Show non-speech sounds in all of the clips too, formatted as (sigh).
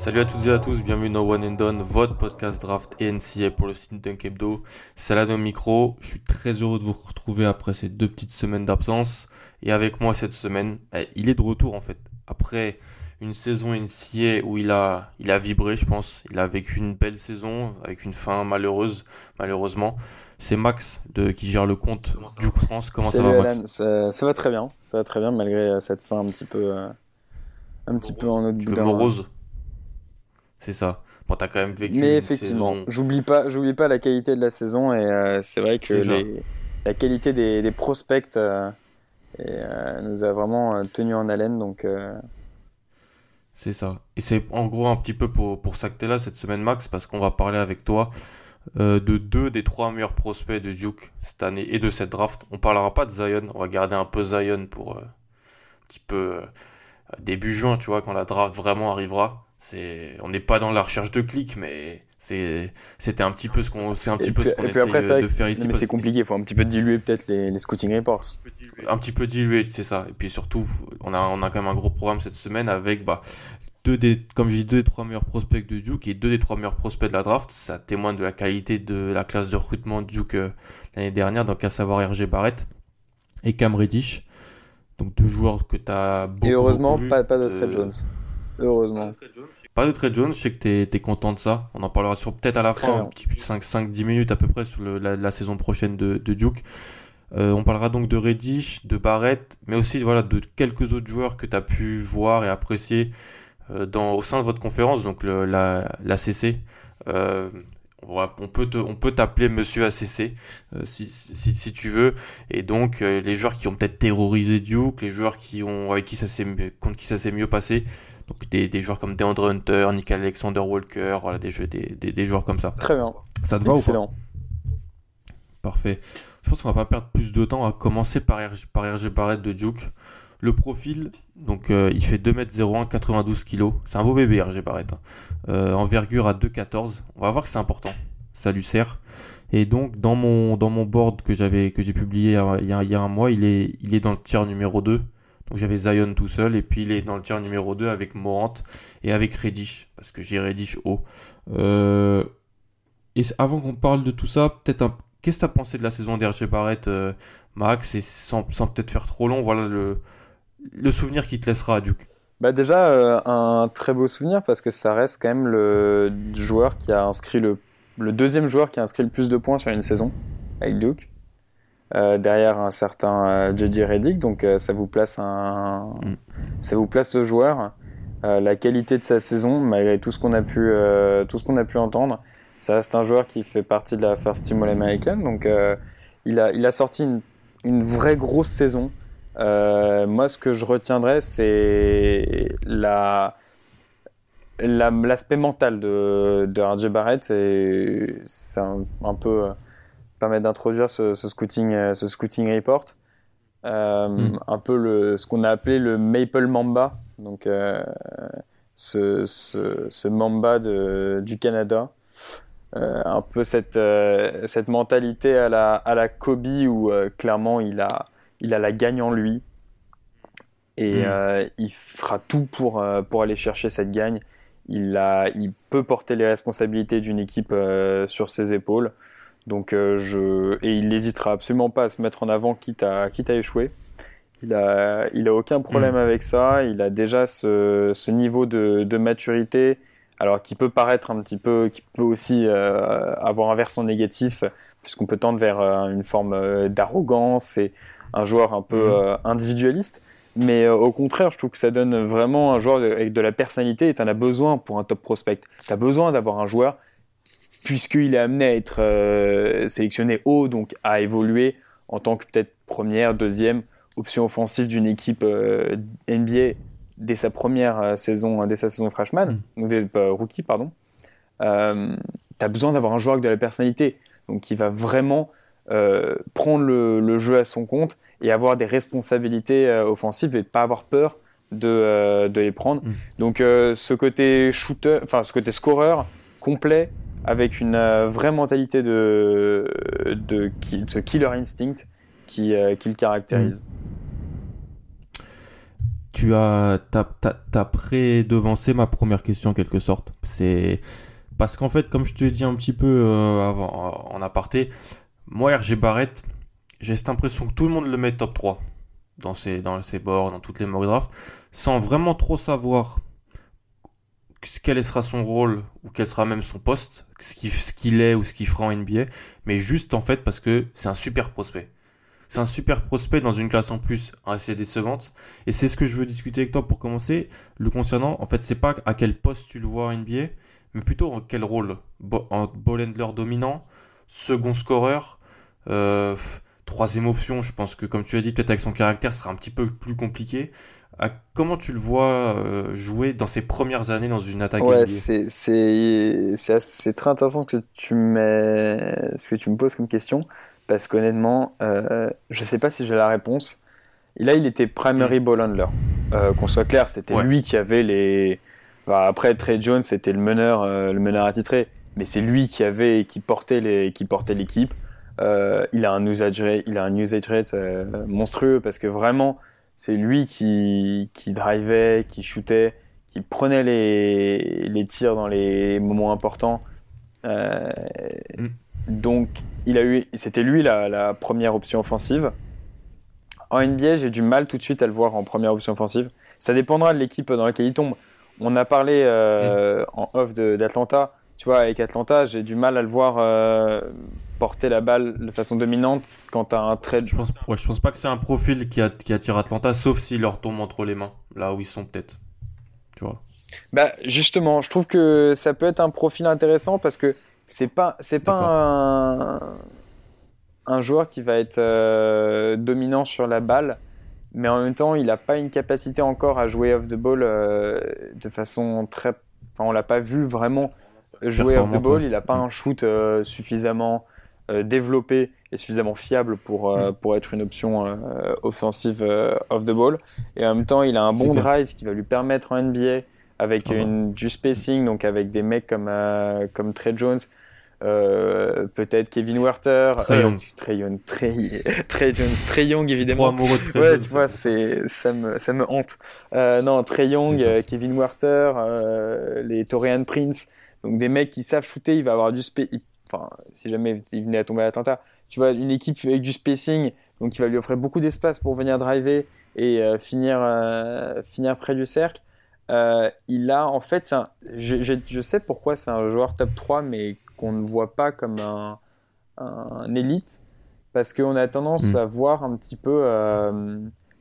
Salut à toutes et à tous, bienvenue dans One and Done, votre podcast draft et NCA pour le site Dunk Hebdo. C'est là au micro, je suis très heureux de vous retrouver après ces deux petites semaines d'absence. Et avec moi cette semaine, eh, il est de retour en fait. Après une saison NCA où il a, il a vibré, je pense. Il a vécu une belle saison avec une fin malheureuse, malheureusement. C'est Max de, qui gère le compte du France. Comment ça va, Max ça, ça, va très bien. Ça va très bien malgré cette fin un petit peu, euh, un petit peu en autre boudin. morose. C'est ça. Bon, t'as quand même vécu. Mais effectivement, j'oublie pas, j'oublie pas la qualité de la saison et euh, c'est vrai que les, la qualité des, des prospects euh, et, euh, nous a vraiment tenu en haleine. Donc. C'est ça. Et c'est en gros un petit peu pour, pour ça que t'es là cette semaine, Max, parce qu'on va parler avec toi de deux des trois meilleurs prospects de Duke cette année et de cette draft. On parlera pas de Zion, on va garder un peu Zion pour un petit peu début juin, tu vois, quand la draft vraiment arrivera c'est on n'est pas dans la recherche de clics mais c'est c'était un petit peu ce qu'on c'est un petit peu ce qu'on essaie de faire ici mais c'est compliqué il faut un petit peu diluer peut-être les, les, scouting reports. Un petit peu diluer. C'est ça. Et puis surtout on a on a quand même un gros programme cette semaine avec bah deux des comme je dis deux des trois meilleurs prospects de Duke et deux des trois meilleurs prospects de la draft. Ça témoigne de la qualité de la classe de recrutement de Duke euh, l'année dernière donc à savoir RG Barrett et Cam Reddish. Donc deux joueurs que tu as beaucoup et heureusement pas, pas de Trey Jones. Heureusement. Pas de Trey Jones, je sais que t'es es content de ça. On en parlera sur peut-être à la fin, 5-10 minutes à peu près sur le, la, saison prochaine de, de Duke. Euh, on parlera donc de Reddish, de Barrett, mais aussi voilà de quelques autres joueurs que tu as pu voir et apprécier euh, dans, au sein de votre conférence, donc le, la, la CC. Euh, on peut on peut t'appeler Monsieur ACC si, si, si, tu veux. Et donc les joueurs qui ont peut-être terrorisé Duke, les joueurs qui ont avec qui ça s'est contre qui ça s'est mieux passé, donc des, des, joueurs comme DeAndre Hunter, Nick Alexander Walker, voilà, des, jeux, des, des, des, joueurs comme ça. Très bien. Ça te va Excellent. ou pas Parfait. Je pense qu'on va pas perdre plus de temps à commencer par RG, par RG Barrett de Duke. Le profil, donc euh, il fait 2m01, 92 kg. C'est un beau bébé RG Barrett. Hein. Euh, envergure à 2,14. On va voir que c'est important. Ça lui sert. Et donc dans mon, dans mon board que j'avais que j'ai publié il y, a, il y, a, un mois, il est, il est dans le tiers numéro 2. Donc j'avais Zion tout seul et puis il est dans le tiers numéro 2 avec Morant et avec Reddish parce que j'ai Reddish haut. Euh, et avant qu'on parle de tout ça, peut-être qu'est-ce que tu as pensé de la saison d'RG Barrett, euh, Max, et sans, peut-être faire trop long, voilà le, le souvenir qui te laissera à Duke. Bah déjà euh, un très beau souvenir parce que ça reste quand même le joueur qui a inscrit le, le deuxième joueur qui a inscrit le plus de points sur une saison avec Duke. Euh, derrière un certain euh, JJ Reddick, donc euh, ça vous place un, mm. ça vous place le joueur. la qualité de sa saison, malgré tout ce qu'on a pu, tout ce qu'on a pu entendre, ça reste un joueur qui fait partie de la First Team All-American, donc il a, il a sorti une, une vraie grosse saison. moi, ce que je retiendrai, c'est la l'aspect mental de, de RJ Barrett c'est un, un, peu permettre d'introduire ce, ce, scouting, euh, ce scouting report. Euh, hmm. Un peu le, ce qu'on a appelé le Maple Mamba, donc euh, ce, ce, ce, Mamba de, du Canada. Euh, un peu cette, cette mentalité à la, à la Kobe où clairement il a, il a la gagne en lui et hmm. il fera tout pour, pour aller chercher cette gagne. Il, a, il peut porter les responsabilités d'une équipe sur ses épaules. Donc, euh, je... Et il n'hésitera absolument pas à se mettre en avant quitte à, quitte à échouer. Il a, il a aucun problème mm. avec ça. Il a déjà ce, ce niveau de, de, maturité, alors qui peut paraître un petit peu, qui peut aussi euh, avoir un versant négatif, puisqu'on peut tendre vers euh, une forme d'arrogance et un joueur un peu mm. individualiste. Mais au contraire, je trouve que ça donne vraiment un joueur avec de la personnalité et tu en as besoin pour un top prospect. Tu as besoin d'avoir un joueur puisqu'il est amené à être euh, sélectionné haut, donc à évoluer en tant que peut-être première, deuxième option offensive d'une équipe euh, NBA dès sa première euh, saison, dès sa saison freshman, mm. ou rookie, pardon. tu as besoin d'avoir un joueur avec de la personnalité, donc qui va vraiment prendre le, jeu à son compte et avoir des responsabilités offensives et ne pas avoir peur de, de les prendre. Mm. Donc ce côté shooter, enfin ce côté scoreur complet avec une euh, vraie mentalité de, de, ce killer instinct qui, euh, qui le caractérise. Tu as, as, pré-devancé ma première question en quelque sorte. C'est parce qu'en fait, comme je te l'ai dit un petit peu euh, avant, en aparté, moi, RG Barrett, j'ai cette impression que tout le monde le met top 3 dans ses, dans bords, dans toutes les mock drafts, sans vraiment trop savoir quel sera son rôle ou quel sera même son poste, ce qu'il est ou ce qu'il fera en NBA, mais juste en fait parce que c'est un super prospect. C'est un super prospect dans une classe en plus assez décevante. Et c'est ce que je veux discuter avec toi pour commencer. Le concernant, en fait, c'est pas à quel poste tu le vois en NBA, mais plutôt en quel rôle? en ball handler dominant, second scoreur, euh, troisième option. Je pense que, comme tu as dit, peut-être avec son caractère, ce sera un petit peu plus compliqué comment tu le vois euh, jouer dans ses premières années dans une attaque Ouais, c'est c'est très intéressant ce que tu mets, ce que tu me poses comme question parce qu'honnêtement, euh, je sais pas si j'ai la réponse. Là, il était primary mm. ball handler. Euh, qu'on soit clair, c'était lui qui avait les. après, Trey Jones, c'était le meneur, euh, le meneur attitré, mais c'est lui qui avait, qui portait les, qui portait l'équipe. il a un usage rate, il a un usage rate monstrueux parce que vraiment, c'est lui qui, qui drivait, qui shootait, qui prenait les, les tirs dans les moments importants. Euh, mm. Donc, il a eu, c'était lui la, la, première option offensive. En NBA, j'ai du mal tout de suite à le voir en première option offensive. Ça dépendra de l'équipe dans laquelle il tombe. On a parlé euh, mm. en off d'Atlanta. Tu vois, avec Atlanta, j'ai du mal à le voir euh, porter la balle de façon dominante quand tu as un trade. Je pense, ouais, je pense pas que c'est un profil qui, attire Atlanta, sauf s'il leur tombe entre les mains, là où ils sont peut-être. Tu vois. Bah justement, je trouve que ça peut être un profil intéressant parce que c'est pas c'est pas un, un, joueur qui va être euh, dominant sur la balle, mais en même temps, il n'a pas une capacité encore à jouer off the ball euh, de façon très. Enfin, on l'a pas vu vraiment jouer off the ball. Il n'a pas mm. un shoot euh, suffisamment développé et suffisamment fiable pour, euh, mm. pour être une option euh, offensive off the ball. Et en même temps, il a un bon drive qui va lui permettre en NBA avec ah une, du spacing, donc avec des mecs comme, comme Trey Jones. peut-être Kevin Werther, Trey Young, Trey Young, Trey, (laughs) Trey Young évidemment. ouais, tu vois, c'est ça me ça me hante. non, Trey Young, Kevin Werther, les Torian Prince, donc des mecs qui savent shooter, il va avoir du spacing enfin, si jamais il venait à tomber à l'attentat, tu vois, une équipe avec du spacing, donc qui va lui offrir beaucoup d'espace pour venir driver et euh, finir, euh, finir près du cercle. Euh, il a, en fait, un, je, je, sais pourquoi c'est un joueur top 3, mais qu'on ne voit pas comme un, un élite, parce qu'on a tendance hmm. à voir un petit peu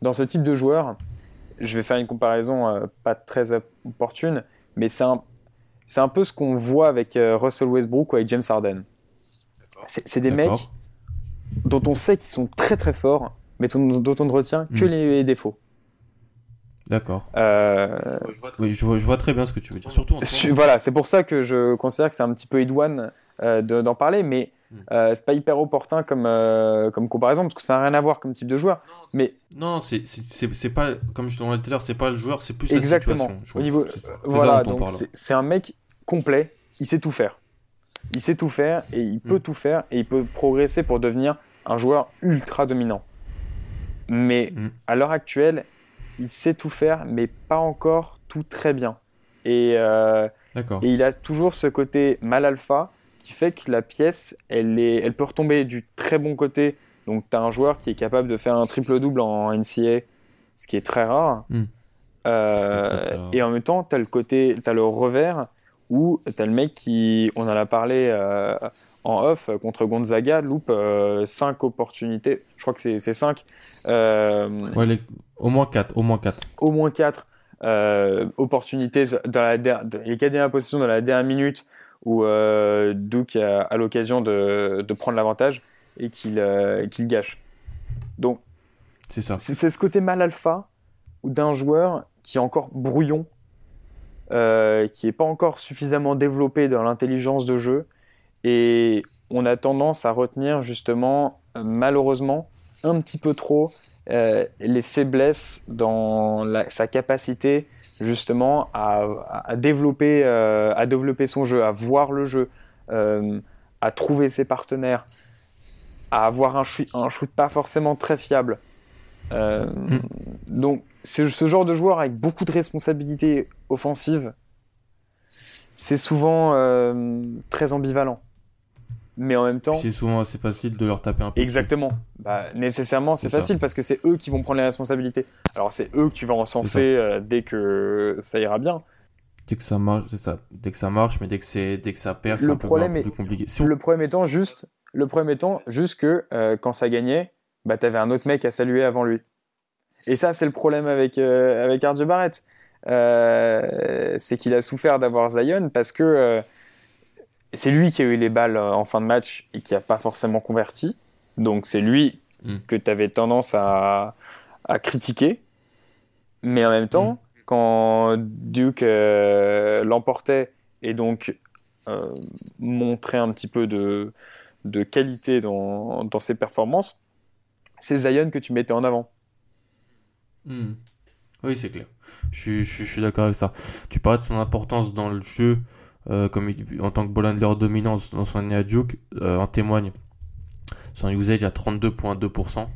dans ce type de joueur. Je vais faire une comparaison pas très opportune, mais c'est un, c'est un peu ce qu'on voit avec euh, Russell Westbrook ou avec James Harden. C'est des mecs dont on sait qu'ils sont très très forts, mais dont on ne retient que hmm. les défauts. D'accord. Euh... Oui, je vois, très bien ce que tu veux dire. Surtout Voilà, c'est pour ça que je considère que c'est un petit peu idoine euh, d'en parler, mais Hmm. Euh, c'est pas hyper opportun comme, euh, comme comparaison parce que ça n'a rien à voir comme type de joueur. Mais non, c'est pas comme je te disais tout à l'heure, c'est pas le joueur, c'est plus Exactement. la situation. Au niveau, voilà, donc c'est un mec complet, il sait tout faire. Il sait tout faire et il peut hmm. tout faire et il peut progresser pour devenir un joueur ultra dominant. Mais hmm. à l'heure actuelle, il sait tout faire, mais pas encore tout très bien. Et, euh, et il a toujours ce côté mal alpha qui fait que la pièce, elle, est, elle peut retomber du très bon côté. Donc, tu as un joueur qui est capable de faire un triple-double en NCA, ce qui est très rare. Hmm. Euh, et en même temps, tu as le côté, tu as le revers où tu as le mec qui, on en a parlé euh, en off contre Gonzaga, loupe 5 euh, opportunités. Je crois que c'est 5. Ouais, au moins 4. Au moins 4. Au moins 4 opportunités dans la, les 4 dernières positions dans la dernière minute où euh, Duke a, l'occasion de, de, prendre l'avantage et qu'il qu'il gâche. Donc, c'est ça. C'est ce côté mal alpha d'un joueur qui est encore brouillon, qui n'est pas encore suffisamment développé dans l'intelligence de jeu. Et on a tendance à retenir justement, malheureusement, un petit peu trop euh, les faiblesses dans sa capacité justement à, développer, euh, à développer son jeu, à voir le jeu, euh, à trouver ses partenaires, à avoir un un shoot pas forcément très fiable. Mm. Donc c'est ce genre de joueur avec beaucoup de responsabilités offensives, c'est souvent très ambivalent mais en même temps. C'est souvent assez facile de leur taper un peu. Exactement. Bah, nécessairement, c'est facile parce que c'est eux qui vont prendre les responsabilités. Alors, c'est eux que tu vas encenser euh, dès que ça ira bien. Dès que ça marche, c'est ça. Dès que ça marche, mais dès que, dès que ça perd, c'est un, peu plus compliqué. Le problème étant juste, le problème étant juste que euh, quand ça gagnait, bah, t'avais un autre mec à saluer avant lui. Et ça, c'est le problème avec, euh, avec RJ Barrett. c'est qu'il a souffert d'avoir Zion parce que c'est lui qui a eu les balles euh, en fin de match et qui n'a pas forcément converti. Donc c'est lui mm. que tu avais tendance à, critiquer. Mais en même temps, mm. quand Duke euh, l'emportait et donc euh, montrait un petit peu de, qualité dans, ses performances, c'est Zion que tu mettais en avant. Mm. Oui, c'est clair. Je, suis d'accord avec ça. Tu parlais de son importance dans le jeu euh, comme en tant que ball handler dominance dans son année à Duke, euh, en témoigne son usage à 32,2%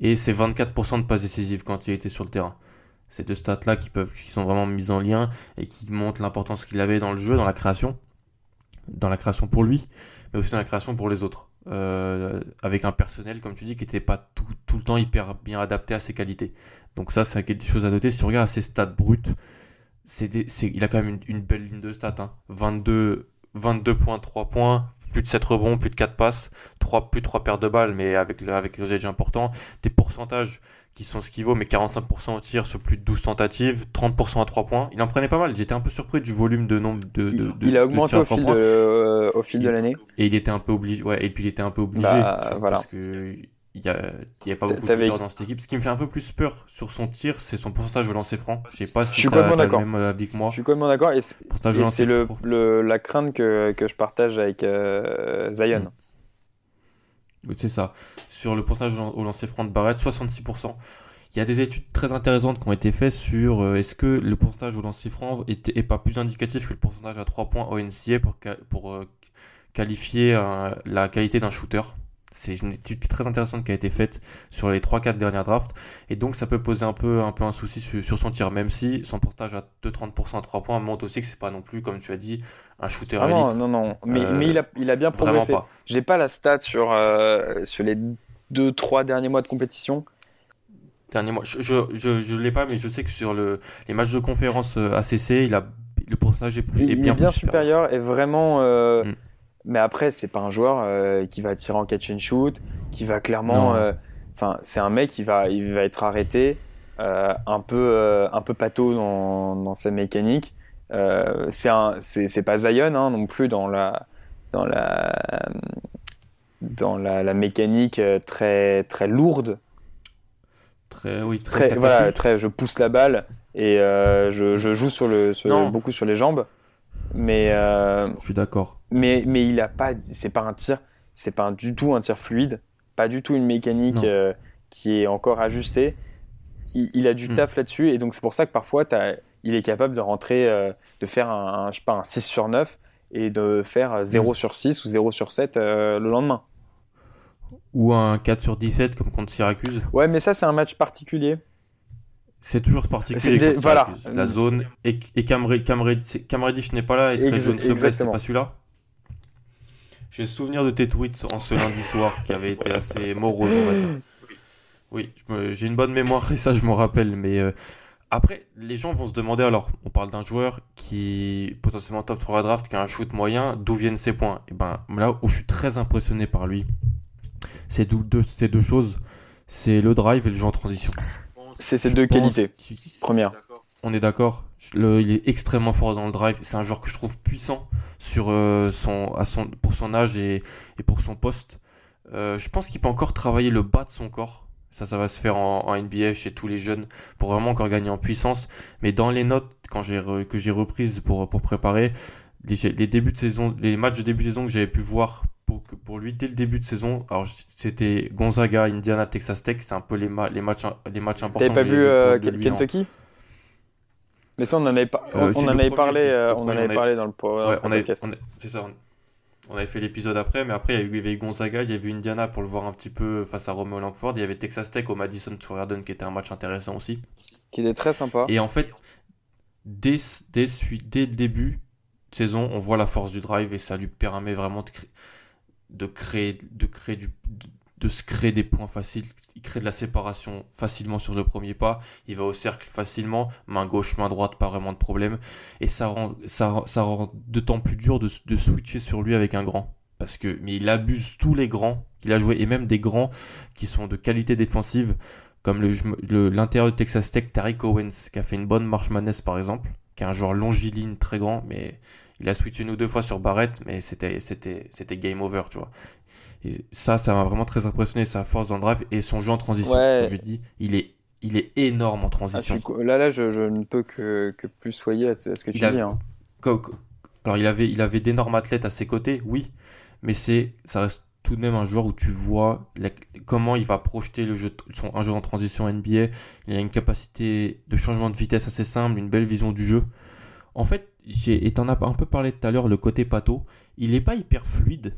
et c'est 24% de passes décisives quand il était sur le terrain. Ces deux stats-là qui qui sont vraiment mises en lien et qui montrent l'importance qu'il avait dans le jeu, dans la création, dans la création pour lui, mais aussi dans la création pour les autres. Euh, avec un personnel, comme tu dis, qui n'était pas tout, le temps hyper bien adapté à ses qualités. Donc ça, c'est quelque chose à noter. Si tu regardes ses stats brutes, il a quand même une, belle ligne de stats. Hein. 22, 22.3 points, plus de 7 rebonds, plus de 4 passes, 3, plus de 3 paires de balles, mais avec, avec les importants. Des pourcentages qui sont ce qu'il vaut, mais 45% au tir sur plus de 12 tentatives, 30% à 3 points. Il en prenait pas mal. J'étais un peu surpris du volume de nombre de. de, il, a augmenté au, fil de, au fil de l'année. Et il était un peu obligé. Ouais, et puis il était un peu obligé. Bah, voilà. Parce que il n'y a, pas beaucoup de tirs dans cette équipe. Ce qui me fait un peu plus peur sur son tir, c'est son pourcentage de lancer franc. Je sais pas si tu le même avis que moi. Je suis complètement d'accord. Et c'est le, la crainte que, que, je partage avec euh, Zion. Mm. C'est ça. Sur le pourcentage au lancer franc de Barrett, 66%. Il y a des études très intéressantes qui ont été faites sur euh, est-ce que le pourcentage au lancer franc est, pas plus indicatif que le pourcentage à 3 points au pour euh, qualifier la qualité d'un shooter? C'est une étude très intéressante qui a été faite sur les 3-4 dernières drafts. Et donc, ça peut poser un peu un, peu un souci sur, son tir, même si son portage à 2-30% à 3 points montre aussi que c'est pas non plus, comme tu as dit, un shooter ah Non, non, non. Mais, mais il, a, il, a, bien progressé. J'ai pas la stat sur, euh, sur les 2-3 derniers mois de compétition. Dernier mois. Je, je, je, l'ai pas, mais je sais que sur le, les matchs de conférence euh, ACC, il a, le pourcentage est, plus, il bien, est bien supérieur. et vraiment. Euh, mm. Mais après, c'est pas un joueur euh, qui va tirer en catch and shoot, qui va clairement. Euh, enfin, c'est un mec qui va, il va être arrêté, euh, un peu, un peu pato dans, dans sa mécanique. c'est pas Zion hein, non plus dans la, dans la, dans la, la mécanique très, très lourde. Très, oui, très, très voilà, très. Je pousse la balle et je, je, joue sur le, sur, beaucoup sur les jambes. Mais euh, je suis d'accord. Mais mais il a pas, c'est pas un tir, c'est pas du tout un tir fluide, pas du tout une mécanique euh, qui est encore ajustée. Il, a du hmm. taf là-dessus et donc c'est pour ça que parfois il est capable de rentrer, euh, de faire un, je sais pas, un 6 sur 9 et de faire 0 hmm. sur 6 ou 0 sur 7 le lendemain. Ou un 4 sur 17 comme contre Syracuse. Ouais, mais ça c'est un match particulier. C'est toujours particulier. voilà. La zone. Et, et Cam, n'est pas là et Trey Jones se blesse, c'est pas celui-là J'ai le souvenir de tes tweets en ce lundi soir qui avait été assez morose, on va dire. (clears throat) Oui, j'ai une bonne mémoire et ça, je m'en rappelle. Mais euh, après, les gens vont se demander alors, on parle d'un joueur qui potentiellement top 3 draft, qui a un shoot moyen, d'où viennent ses points? Et ben là où je suis très impressionné par lui, c'est deux, ces deux choses c'est le drive et le jeu en transition. C'est ces deux qualités. Première. On est d'accord. il est extrêmement fort dans le drive. C'est un joueur que je trouve puissant sur euh, son, à son, pour son âge et, et pour son poste. Euh, je pense qu'il peut encore travailler le bas de son corps. Ça, ça va se faire en, NBA chez tous les jeunes pour vraiment encore gagner en puissance. Mais dans les notes quand j'ai que j'ai reprises pour, pour préparer les, les, débuts de saison, les matchs de début de saison que j'avais pu voir pour, pour lui dès le début de saison, alors c'était Gonzaga, Indiana, Texas Tech, c'est un peu les, les matchs les matchs importants. T'avais pas vu euh, Kentucky? Mais ça, on en avait, euh, on, en avait parlé, euh, on en avait parlé dans le, ouais, on C'est ça. On, avait fait l'épisode après, mais après, il y, avait eu Gonzaga, il y avait eu Indiana pour le voir un petit peu face à Romeo Langford. Il y avait Texas Tech au Madison Square Garden qui était un match intéressant aussi. Qui était très sympa. Et en fait, dès, dès, dès le début saison, on voit la force du drive et ça lui permet vraiment de, de créer, se créer des points faciles. Il crée de la séparation facilement sur le premier pas. Il va au cercle facilement. Main gauche, main droite, pas vraiment de problème. Et ça rend, ça, ça d'autant plus dur de, switcher sur lui avec un grand. Parce que, mais il abuse tous les grands qu'il a joué et même des grands qui sont de qualité défensive comme le, l'intérieur de Texas Tech, Tariq Owens, qui a fait une bonne marche manesse par exemple, qui est un joueur longiligne très grand, mais il a switché une ou deux fois sur Barrett, mais c'était, c'était, c'était game over, tu vois. Et ça, ça m'a vraiment très impressionné, sa force dans le drive et son jeu en transition. je lui dis, il est, il est énorme en ah, transition. là, là, je, je, ne peux que, que plus soyer à ce que tu dis. Hein. Alors, il avait, il avait d'énormes athlètes à ses côtés, oui, mais c'est, ça reste tout de même un joueur où tu vois comment il va projeter le jeu, son, un jeu en transition NBA. Il a une capacité de changement de vitesse assez simple, une belle vision du jeu. En fait, et t'en as un peu parlé tout à l'heure, le côté pato, il n'est pas hyper fluide,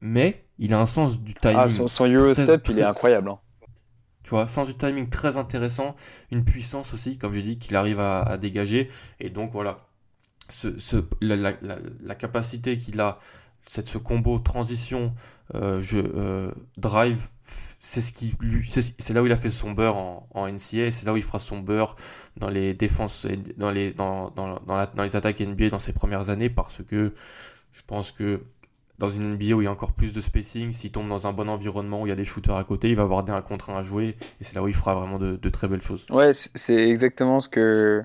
mais il a un sens du timing. Ah, son, son Eurostep, il est incroyable. Hein. Tu vois, sens du timing très intéressant, une puissance aussi, comme j'ai dit, qu'il arrive à, dégager. Et donc voilà, ce, ce, la, capacité qu'il a, cette, ce combo transition, euh, euh, drive, c'est ce qui c'est là où il a fait son beurre en, en NCA, c'est là où il fera son beurre dans les défenses, dans les, dans, dans, dans, les attaques NBA dans ses premières années, parce que je pense que dans une NBA où il y a encore plus de spacing, s'il tombe dans un bon environnement où il y a des shooters à côté, il va avoir des 1 contre 1 à jouer et c'est là où il fera vraiment de, très belles choses. Ouais, c'est exactement ce que,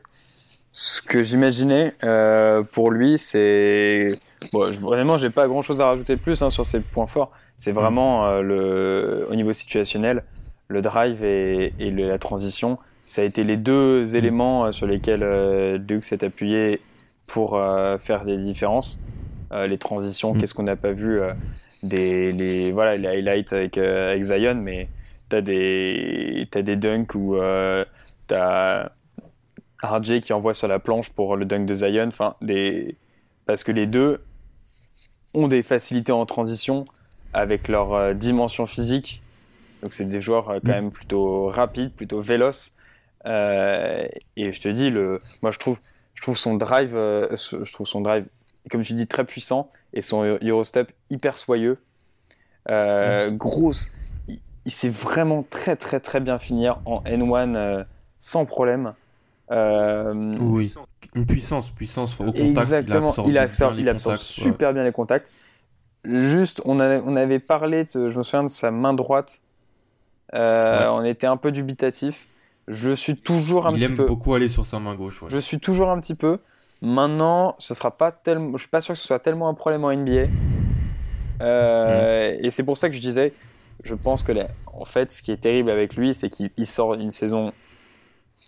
ce que j'imaginais euh, pour lui. C'est bon, vraiment, j'ai pas grand chose à rajouter de plus hein, sur ses points forts. C'est vraiment euh, le, au niveau situationnel, le drive et, et la transition. Ça a été les deux éléments euh, sur lesquels Duke s'est appuyé pour faire des différences. Euh, les transitions, mm. qu'est-ce qu'on n'a pas vu euh, des les voilà les highlights avec, euh, avec Zion, mais t'as des as des dunks où t'as RJ qui envoie sur la planche pour le dunk de Zion, enfin des parce que les deux ont des facilités en transition avec leur dimension physique. Donc c'est des joueurs quand mm. même plutôt rapides, plutôt véloces. et je te dis le, moi je trouve, je trouve son drive, je trouve son drive comme je dis, très puissant et son Eurostep hyper soyeux. Euh, Grosse, il, sait vraiment très très très bien finir en N1 euh, sans problème. Euh, oui, une puissance, puissance au contact. Exactement, il absorbe, il absorbe, super bien les contacts. Juste, on, on avait parlé, de, je me souviens de sa main droite. On était un peu dubitatif. Je suis toujours un petit peu. Il aime beaucoup aller sur sa main gauche. Je suis toujours un petit peu. Maintenant, ce sera pas tellement, je suis pas sûr que ce soit tellement un problème en NBA. Euh, Et c'est pour ça que je disais, je pense que en fait, ce qui est terrible avec lui, c'est qu'il sort une saison.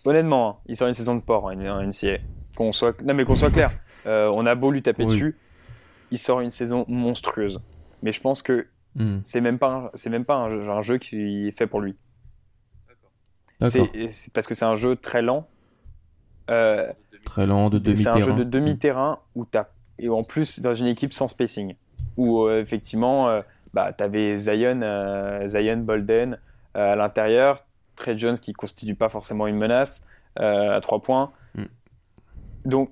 Honnêtement, hein, il sort une saison de port en, NCA. Qu'on soit, non mais qu'on soit clair, (laughs) euh, on a beau lui taper dessus, il sort une saison monstrueuse. Mais je pense que hmm. c'est même pas, c'est même pas un, un, jeu qui est fait pour lui. C'est parce que c'est un jeu très lent. Euh, Très lent, de demi-terrain. C'est un jeu de demi-terrain où as, et en plus dans une équipe sans spacing. Où euh, effectivement, euh, bah, tu avais Zion, euh, Zion Bolden à l'intérieur, Trey Jones qui constitue pas forcément une menace à trois points. Mm. Donc,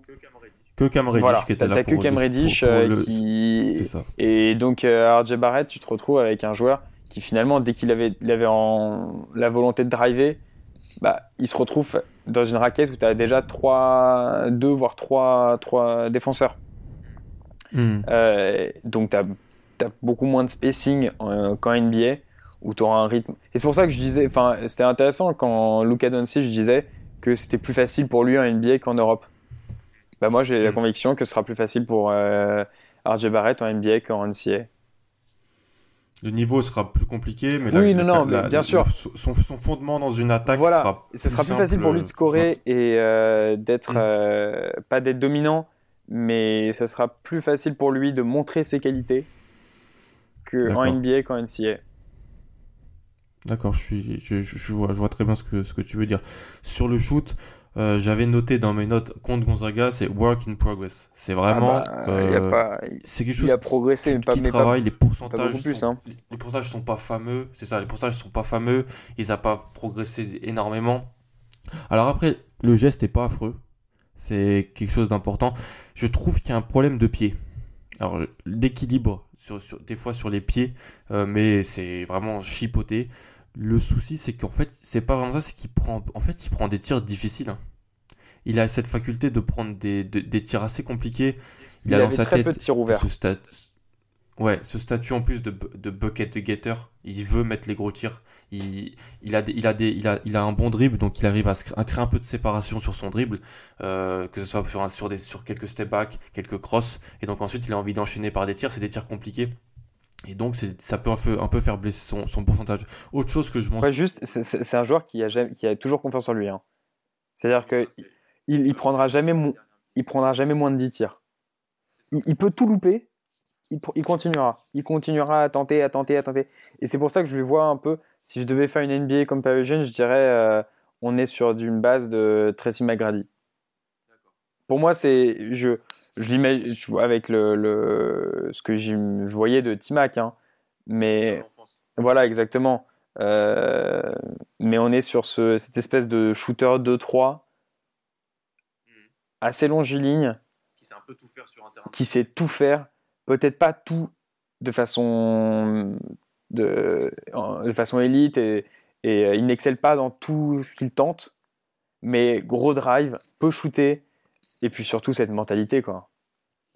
que Cam Reddish voilà, qui était là que Cam Reddish qui ça. et donc RJ Barrett tu te retrouves avec un joueur qui finalement dès qu'il avait, il avait en... la volonté de driver bah, il se retrouve dans une raquette où tu as déjà 3, 2 voire 3, 3 défenseurs. Hmm. Euh, donc tu as, beaucoup moins de spacing qu'en NBA où tu auras un rythme. Et c'est pour ça que je disais, enfin, c'était intéressant quand Luca Doncic disait que c'était plus facile pour lui en NBA qu'en Europe. Bah moi j'ai la Mm. conviction que ce sera plus facile pour euh, RJ Barrett en NBA qu'en NCAA. Le niveau sera plus compliqué, mais Oui, la- non, non, la- bien la- sûr. Son, son fondement dans une attaque Voilà. sera Ce sera plus simple, facile pour lui de scorer et euh, d'être Mm. euh, pas d'être dominant, mais ce sera plus facile pour lui de montrer ses qualités que en. NBA qu'en NCAA. D'accord, je, suis, je, je- je vois, je vois très bien ce que, ce que tu veux dire. Sur le shoot, euh, j'avais noté dans mes notes contre Gonzaga, c'est work in progress. C'est vraiment. Ah bah, il a euh, pas, c'est quelque il chose a progressé, mais pas, qui mais pas- travaille, les pourcentages, plus, sont, hein. les, pourcentages sont pas fameux, c'est ça, les pourcentages sont pas fameux, ils n'ont pas progressé énormément. Alors après, le geste est pas affreux, c'est quelque chose d'important. Je trouve qu'il y a un problème de pied. Alors sur, sur- des fois sur les pieds, euh, mais c'est vraiment chipoté. Le souci, c'est qu'en fait, c'est pas vraiment ça, c'est qu'il prend, en fait, il prend des tirs difficiles. hein. Il a cette faculté de prendre des, de- des tirs assez compliqués. Il, il a dans sa tête ce stat... Ouais, ce statut en plus de, de bucket de getter, il veut mettre les gros tirs. Il, il, a, des- il, a des, il, a, il a un bon dribble, donc il arrive à, se cr- à créer un peu de séparation sur son dribble, euh, que ce soit sur, un- sur, des, sur quelques step back, quelques crosses, et donc ensuite il a envie d'enchaîner par des tirs, c'est des tirs compliqués. Et donc ça peut un peu, un peu faire blesser son, pourcentage. Autre chose que je mentionne. Ouais, juste, c'est- un joueur qui a, toujours confiance en lui. hein. C'est-à-dire que il, prendra jamais, moins de 10 tirs. Il, peut tout louper, il, continuera. Il continuera à tenter, à tenter, à tenter. Et c'est pour ça que je le vois un peu. Si je devais faire une NBA comme Parisienne, je dirais euh, on est sur une base de Tracy McGrady. Pour moi, c'est je, je l'imagine avec le, le- ce que je voyais de Timac, hein. mais voilà, exactement. Euh, mais on est sur ce, cette espèce de shooter 2-3 assez longiligne Qui sait un peu tout faire sur un terrain. qui sait tout faire. Peut-être pas tout de façon, de, de façon élite et, et euh, il n'excelle pas dans tout ce qu'il tente, mais gros drive, peut shooter et puis surtout cette mentalité quoi.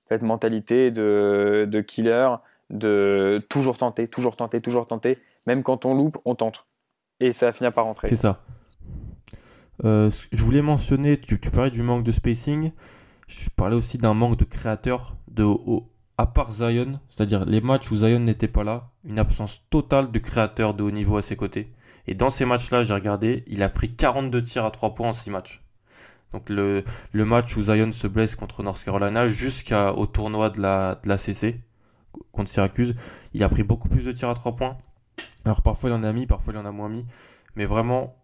Cette mentalité de, killer, de toujours tenter, toujours tenter, toujours tenter. Même quand on loupe, on tente. Et ça va finir par rentrer. C'est ça. Euh, je voulais mentionner, tu, tu parlais du manque de spacing, je parlais aussi d'un manque de créateurs, de, au- à part Zion, c'est-à-dire les matchs où Zion n'était pas là, une absence totale de créateurs de haut niveau à ses côtés. Et dans ces matchs-là, j'ai regardé, il a pris 42 tirs à 3 points en 6 matchs. Donc le, match où Zion se blesse contre North Carolina jusqu'au tournoi de la, de CC contre Syracuse, il a pris beaucoup plus de tirs à 3 points. Alors parfois il en a mis, parfois il en a moins mis, mais vraiment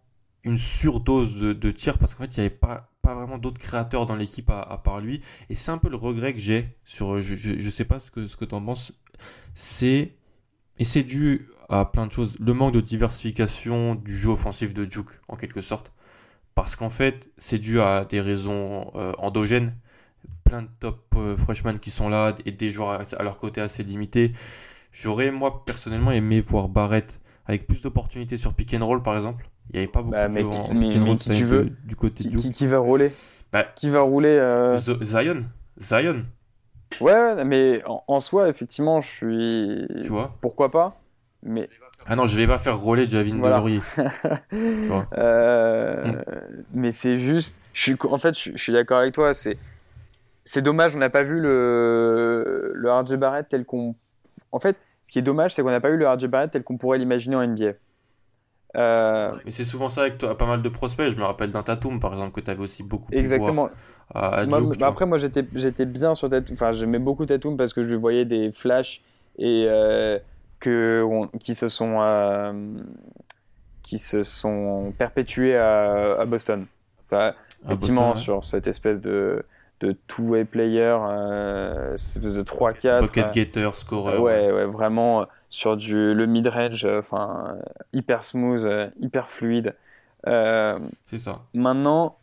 une surdose de, de tirs parce qu'en fait il n'y avait pas, vraiment d'autres créateurs dans l'équipe à, part lui. Et c'est un peu le regret que j'ai sur, je, je, sais pas ce que, ce que tu en penses, et c'est dû à plein de choses, le manque de diversification du jeu offensif de Duke en quelque sorte. Parce qu'en fait, c'est dû à des raisons euh, endogènes. Plein de top euh, freshmen qui sont là et des joueurs à, leur côté assez limités. J'aurais, moi, personnellement, aimé voir Barrett avec plus d'opportunités sur pick and roll, par exemple. Il n'y avait pas beaucoup Bah, de mais qui- en, mais- pick and roll qui tu veux du côté Qui, de qui- qui va rouler Bah, Qui va rouler euh, Zion. Zion, Ouais, ouais, mais en, en soi, effectivement, je suis. tu vois. Pourquoi pas Mais Ah non, je vais pas faire rouler Javin Voilà. Delorier. (laughs) tu vois. Euh, Mm. Mais c'est juste, je suis, en fait, je, je suis d'accord avec toi. C'est, c'est dommage, on n'a pas vu le le RJ Barrett tel qu'on. En fait, ce qui est dommage, c'est qu'on n'a pas eu le RJ Barrett tel qu'on pourrait l'imaginer en NBA. Euh, Mais c'est souvent ça avec toi, pas mal de prospects. Je me rappelle d'un Tatum, par exemple, que tu avais aussi beaucoup exactement. à, à Moi, Duke, bah après, moi, j'étais, j'étais bien sur Tatum. Enfin, j'aimais beaucoup Tatum parce que je voyais des flashs et euh, que on- qui se sont euh, qui se sont perpétués à, à Boston. Enfin, À effectivement, Boston, sur cette espèce de de two-way player, euh, cette espèce de 3-4. Bucket euh, getter, scorer. ouais, ouais, vraiment euh, sur du le mid-range, euh, enfin hyper smooth, hyper fluide. C'est ça. Maintenant,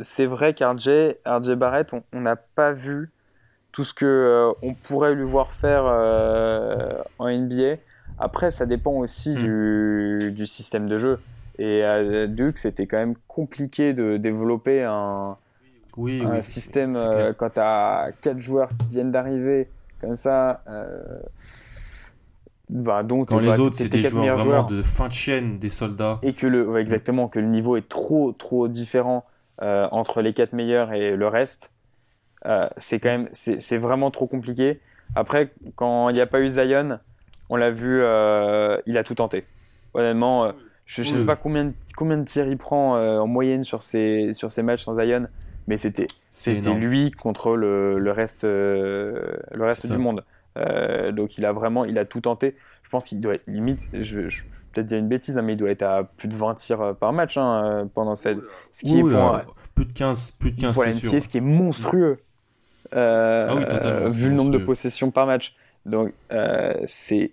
c'est vrai qu'RJ RJ Barrett, on n'a pas vu tout ce que euh, on pourrait lui voir faire euh, en NBA. Après, ça dépend aussi Hmm. du, du système de jeu. Et à Duke, c'était quand même compliqué de développer un, Oui, un oui. système euh, quand tu as quatre joueurs qui viennent d'arriver comme ça. euh, bah, donc, Quand bah, les autres, tes des joueurs vraiment joueurs de fin de chaîne, des soldats. et que le ouais, exactement que le niveau est trop trop différent euh, entre les quatre meilleurs et le reste Euh, c'est quand même, c'est vraiment trop compliqué. Après, quand il n'y a pas eu Zion, on l'a vu, euh, il a tout tenté. Honnêtement, euh, je ne sais pas combien, combien de tirs il prend en moyenne sur ses, sur ses matchs sans Zion, mais c'était lui contre le, le reste, le reste du monde. donc il a vraiment, il a tout tenté. Je pense qu'il doit limite, je, je peut-être dire une bêtise, hein, mais il doit être à plus de 20 tirs par match hein, pendant cette. Ce qui est pour, plus de 15, plus de 15 c'est ce qui est monstrueux. Euh, ah vu le nombre de possessions par match. Donc, euh, c'est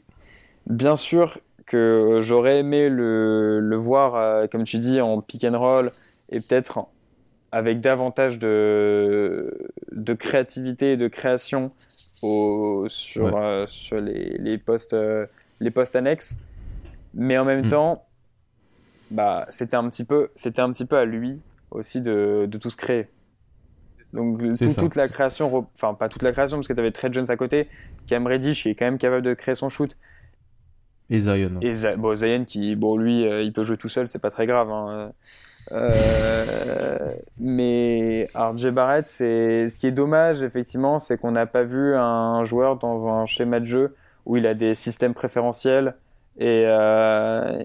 bien sûr que j'aurais aimé le, le voir, euh, comme tu dis, en pick and roll et peut-être avec davantage de, de créativité et de création au, sur, sur les, les, postes, les postes annexes. Mais en même hmm. temps, bah, c'était un, petit peu, un petit peu à lui aussi de, de tout se créer. Donc toute la création, enfin pas toute la création parce que tu avais Trey Jones à côté, Cam Reddish est quand même capable de créer son shoot. Et Zion. Et bon, Zion qui, bon lui, euh, il peut jouer tout seul, c'est pas très grave. Hein. Euh, (laughs) mais RJ Barrett, c'est ce qui est dommage effectivement, c'est qu'on n'a pas vu un joueur dans un schéma de jeu où il a des systèmes préférentiels et, euh,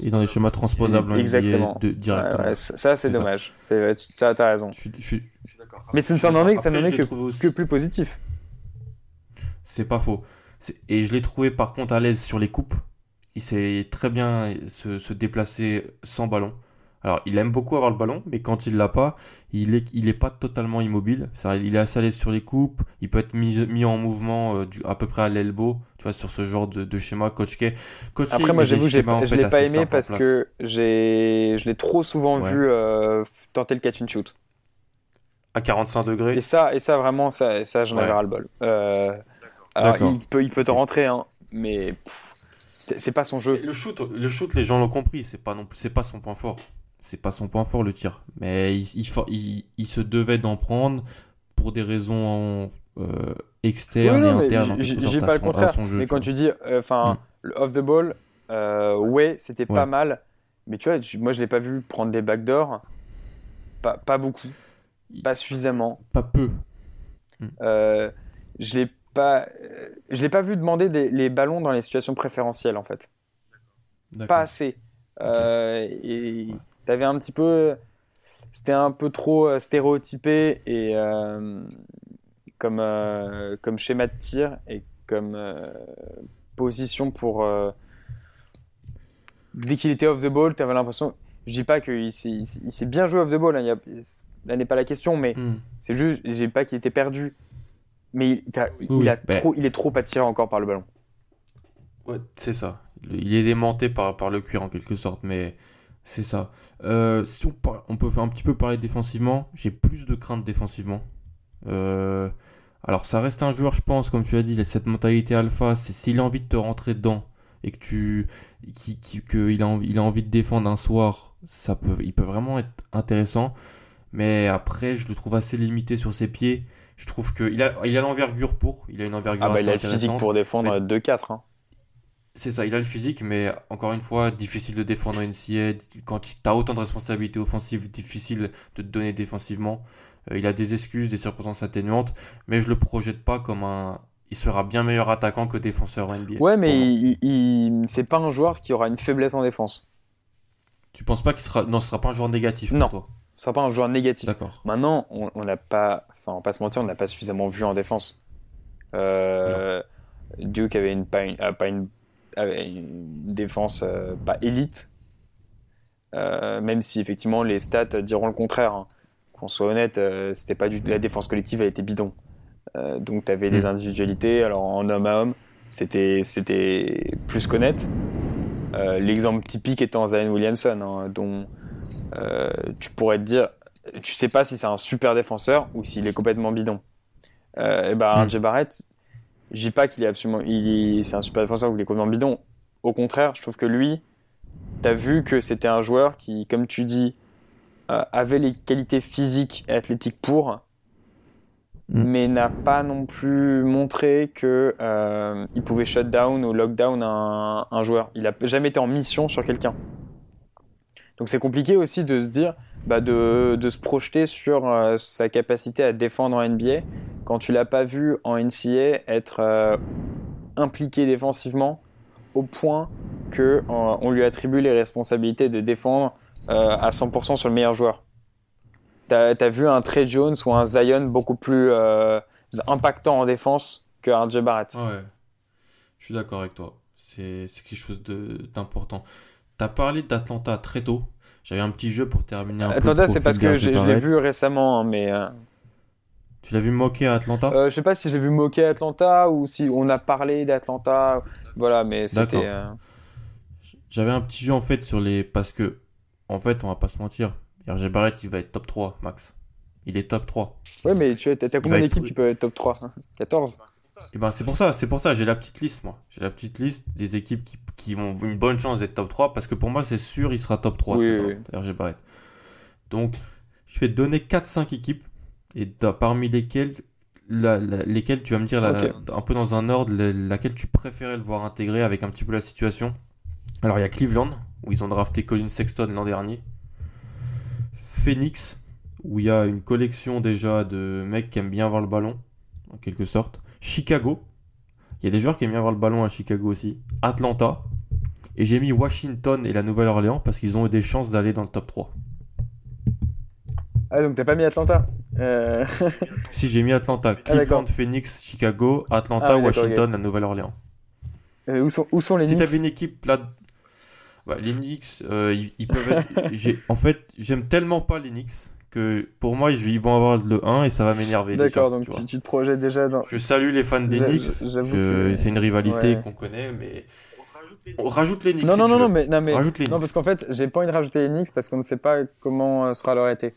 et dans les schémas transposables exactement de, directement. ça, c'est dommage. Tu as, raison. Je, je, Mais ça ne n'en est, ça est que, que plus positif. C'est pas faux. Et je l'ai trouvé par contre à l'aise sur les coupes. Il sait très bien se, se déplacer sans ballon. Alors, il aime beaucoup avoir le ballon, mais quand il l'a pas, il est, il est pas totalement immobile. il est assez à l'aise sur les coupes. Il peut être mis, mis en mouvement euh, du, à peu près à l'elbow, tu vois, sur ce genre de, de schéma. Coach K. Coach Après, moi, j'avoue, je l'ai pas aimé parce que je l'ai trop souvent vu euh, tenter le catch and shoot. À 45 degrés. Et ça, et ça vraiment, ça, ça j'en avais ras le bol. Euh, alors, il peut, il peut te rentrer, hein, mais c'est pas son jeu. le shoot, le shoot, les gens l'ont compris, c'est pas non c'est pas son point fort c'est pas son point fort le tir. Mais il, il, se devait d'en prendre pour des raisons euh, externes et internes. J'ai pas le contraire. mais quand tu dis, euh, enfin, hmm. le off the ball, euh, ouais, c'était pas mal. Mais tu vois, moi je l'ai pas vu prendre des backdoors. Pas, pas beaucoup. Pas suffisamment. Pas peu. Hmm. je l'ai pas, je l'ai pas vu demander les ballons dans les situations préférentielles en fait. Pas assez. et t'avais un petit peu. C'était un peu trop euh, stéréotypé et euh, comme, euh, comme schéma de tir et comme position pour. dès qu'il était off the ball, t'avais l'impression. Je dis pas qu'il s'est bien joué off the ball, hein, là n'est pas la question, mais hmm. c'est juste, j'ai pas qu'il était perdu. Mais il, a trop, il est trop attiré encore par le ballon. Ouais, c'est ça. Il est démonté par, par le cuir en quelque sorte, mais c'est ça. Euh, si on, peut faire un petit peu parler défensivement, j'ai plus de crainte défensivement. Euh, alors ça reste un joueur, je pense, comme tu as dit, cette mentalité alpha, c'est s'il a envie de te rentrer dedans et que tu, qu'il a, il a envie de défendre un soir, ça peut, il peut vraiment être intéressant. Mais après, je le trouve assez limité sur ses pieds. Je trouve qu'il a, il a l'envergure pour, il a une envergure ah bah, il a le physique pour défendre 2-4. Hein. C'est ça, il a le physique, mais encore une fois, difficile de défendre une NCA. Quand tu as autant de responsabilités offensives, difficile de te donner défensivement. Euh, il a des excuses, des circonstances atténuantes, mais je le projette pas comme un. Il sera bien meilleur attaquant que défenseur NBA. Ouais, mais il, c'est pas un joueur qui aura une faiblesse en défense. Tu penses pas qu'il sera. Non, ce sera pas un joueur négatif pour non. toi? Ce sera pas un joueur négatif. Maintenant, on n'a pas. Enfin, on va pas se mentir, on n'a pas suffisamment vu en défense. Euh, Duke avait une, pas, une, pas une une défense euh, pas élite, euh, même si effectivement les stats diront le contraire. Hein. Qu'on soit honnête, euh, c'était pas du la défense collective, elle était bidon. donc tu avais des mm. individualités, alors en homme à homme, c'était c'était plus qu'honnête. L'exemple typique étant Zion Williamson, hein, dont tu pourrais te dire, tu sais pas si c'est un super défenseur ou s'il est complètement bidon. et ben, mm. Barrett, je dis pas qu'il est absolument, il c'est un super défenseur ou qu'il est complètement bidon. Au contraire, je trouve que lui, tu as vu que c'était un joueur qui, comme tu dis, euh, avait les qualités physiques et athlétiques pour, mm. mais n'a pas non plus montré que euh, il pouvait shut down ou lockdown un, un joueur. Il a jamais été en mission sur quelqu'un. Donc c'est compliqué aussi de se dire, bah, de, de, se projeter sur euh, sa capacité à défendre en NBA quand tu l'as pas vu en NCA être euh, impliqué défensivement au point que on lui attribue les responsabilités de défendre à 100% sur le meilleur joueur. T'as as vu un Trey Jones ou un Zion beaucoup plus impactant en défense que RJ Barrett. Ouais, je suis d'accord avec toi. C'est quelque chose d'important. Tu as parlé d'Atlanta très tôt. J'avais un petit jeu pour terminer un Atlanta, c'est parce que je, l'ai vu récemment, hein, mais. Euh, tu l'as vu moquer à Atlanta? euh, Je sais pas si j'ai vu moquer à Atlanta ou si on a parlé d'Atlanta. Voilà, mais c'était. Euh, J'avais un petit jeu en fait sur les. Parce que, en fait, on va pas se mentir. RG Barrett, il va être top 3, max. Il est top 3. Ouais, mais tu as, combien d'équipes qui peuvent être top 3 14 et ben c'est pour ça, c'est pour ça, j'ai la petite liste moi. J'ai la petite liste des équipes qui, qui ont une bonne chance d'être top 3 parce que pour moi c'est sûr il sera top 3 oui, RG Barrett. Donc je vais te donner 4-5 équipes et parmi lesquelles, lesquelles tu vas me dire un peu dans un ordre laquelle tu préférais le voir intégré avec un petit peu la situation. Alors il y a Cleveland où ils ont drafté Colin Sexton l'an dernier. Phoenix où il y a une collection déjà de mecs qui aiment bien voir le ballon en quelque sorte. Chicago. Il y a des joueurs qui aiment bien avoir le ballon à Chicago aussi. Atlanta. Et j'ai mis Washington et la Nouvelle-Orléans parce qu'ils ont eu des chances d'aller dans le top 3. Ah, donc t'as pas mis Atlanta euh. (laughs) Si, j'ai mis Atlanta. Ah, Cleveland, Phoenix, Chicago, Atlanta, ah Washington, la Nouvelle-Orléans. Euh, où, sont, où sont les Si t'avais une équipe là. les Knicks, euh, ils, peuvent être. (laughs) en fait, j'aime tellement pas les Knicks pour moi, ils vont avoir le 1 et ça va m'énerver. D'accord, donc tu, te projettes déjà dans. Je salue les fans des Knicks. C'est une rivalité qu'on connaît, mais. On rajoute les Knicks. Non, non, non, mais, non, mais... Rajoute les non, parce qu'en fait, j'ai pas envie de rajouter les Knicks parce qu'on ne sait pas comment sera leur été.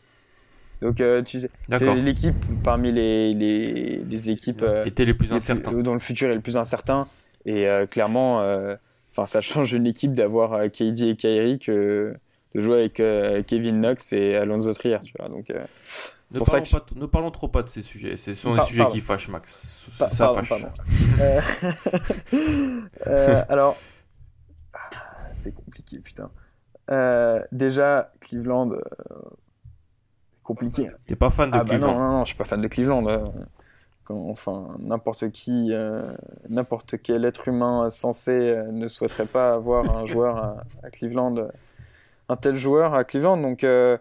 Donc, euh, tu sais, c'est l'équipe parmi les, les, les équipes. Euh, les plus incertains. dont le futur est le plus incertain. Et euh, clairement, euh, enfin, ça (laughs) change une équipe d'avoir KD et Kyrie que de jouer avec euh, Kevin Knox et Alonso Trier, tu vois. Donc, euh, ne, parlons pas, ne, parlons trop pas de ces sujets. Ce sont des sujets qui fâchent, Max. ça fâche. (laughs) Euh, alors, c'est compliqué, putain. déjà, Cleveland, compliqué. T'es pas fan de ah, bah Cleveland non, non, non, je suis pas fan de Cleveland. enfin, n'importe qui, n'importe quel être humain censé ne souhaiterait pas avoir un joueur à Cleveland un tel joueur à Cleveland. Donc, euh,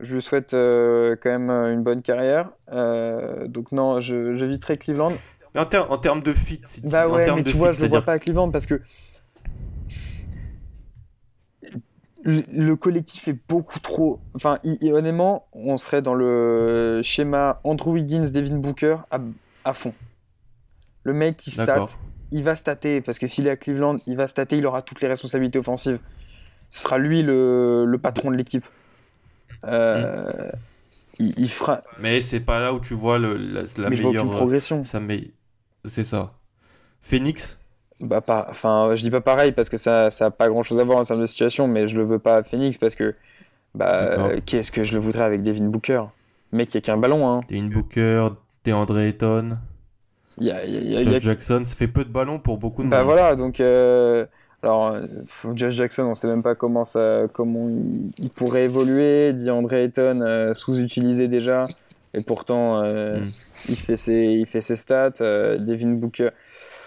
je lui souhaite euh, quand même une bonne carrière. Euh, donc, non, j'éviterai Cleveland. Mais en, en termes de fit, bah ouais, mais tu vois, je ne vois pas à Cleveland parce que le, collectif est beaucoup trop. Enfin, honnêtement, on serait dans le schéma Andrew Wiggins, Devin Booker à, fond. Le mec qui stat, il va stater parce que s'il est à Cleveland, il va stater, il aura toutes les responsabilités offensives ce sera lui le, patron de l'équipe. Euh, il, fera. Mais c'est pas là où tu vois le, la, la mais meilleure. progression. Ça C'est ça. Phoenix? Bah pas. Enfin, je dis pas pareil parce que ça, ça a pas grand chose à voir en termes de situation, mais je le veux pas à Phoenix parce que. Bah, qu'est-ce que je le voudrais avec Devin Booker? Mec, il y a qu'un ballon, hein. Devin Booker, DeAndre Ayton. Il y a, y a, Josh Jackson, ça fait peu de ballons pour beaucoup de Bah voilà, donc. Euh, alors, euh, Josh Jackson, on ne sait même pas comment, ça, comment il, pourrait évoluer. DeAndre Ayton, euh, sous-utilisé déjà. Et pourtant, euh, mm. il, fait ses, il fait ses stats. Devin Booker.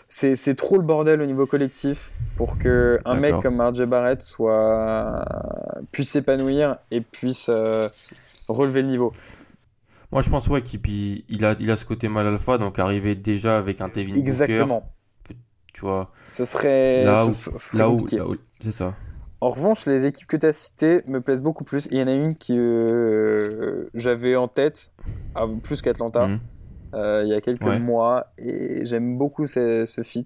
C'est trop le bordel au niveau collectif pour que un mec comme RJ Barrett soit, puisse s'épanouir et puisse relever le niveau. Moi, je pense ouais, qu'il il a, il a ce côté mal alpha, donc arriver déjà avec un Devin Exactement. Booker tu vois. Ce serait. Là où, là où, c'est ça. En revanche, les équipes que tu as citées me plaisent beaucoup plus. Il y en a une qui euh, j'avais en tête, ah, plus qu'Atlanta, mhm. euh, il y a quelques mois, et j'aime beaucoup ce, ce fit.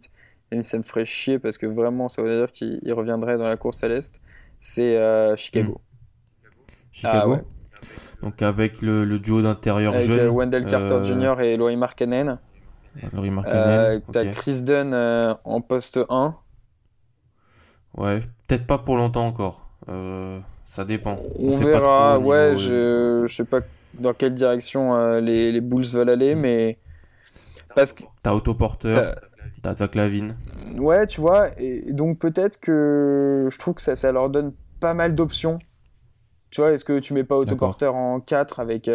Même si ça me ferait chier parce que vraiment, ça veut dire qu'il reviendrait dans la course à l'Est. C'est euh, Chicago. Mhm. Chicago ah, Donc avec le, le duo d'intérieur jeune. Wendell Carter Jr. et Laurie Markkanen. Euh, T'as Chris Dunn euh, en poste 1. Ouais, peut-être pas pour longtemps encore. Euh, ça dépend. On, verra. ouais, je, je sais pas dans quelle direction les, les, Bulls veulent aller, mais parce que t'as autoporteur, t'as Zach Lavine. Ouais, tu vois, et donc peut-être que je trouve que ça, ça leur donne pas mal d'options Tu vois, est-ce que tu mets pas autoporteur en 4 avec.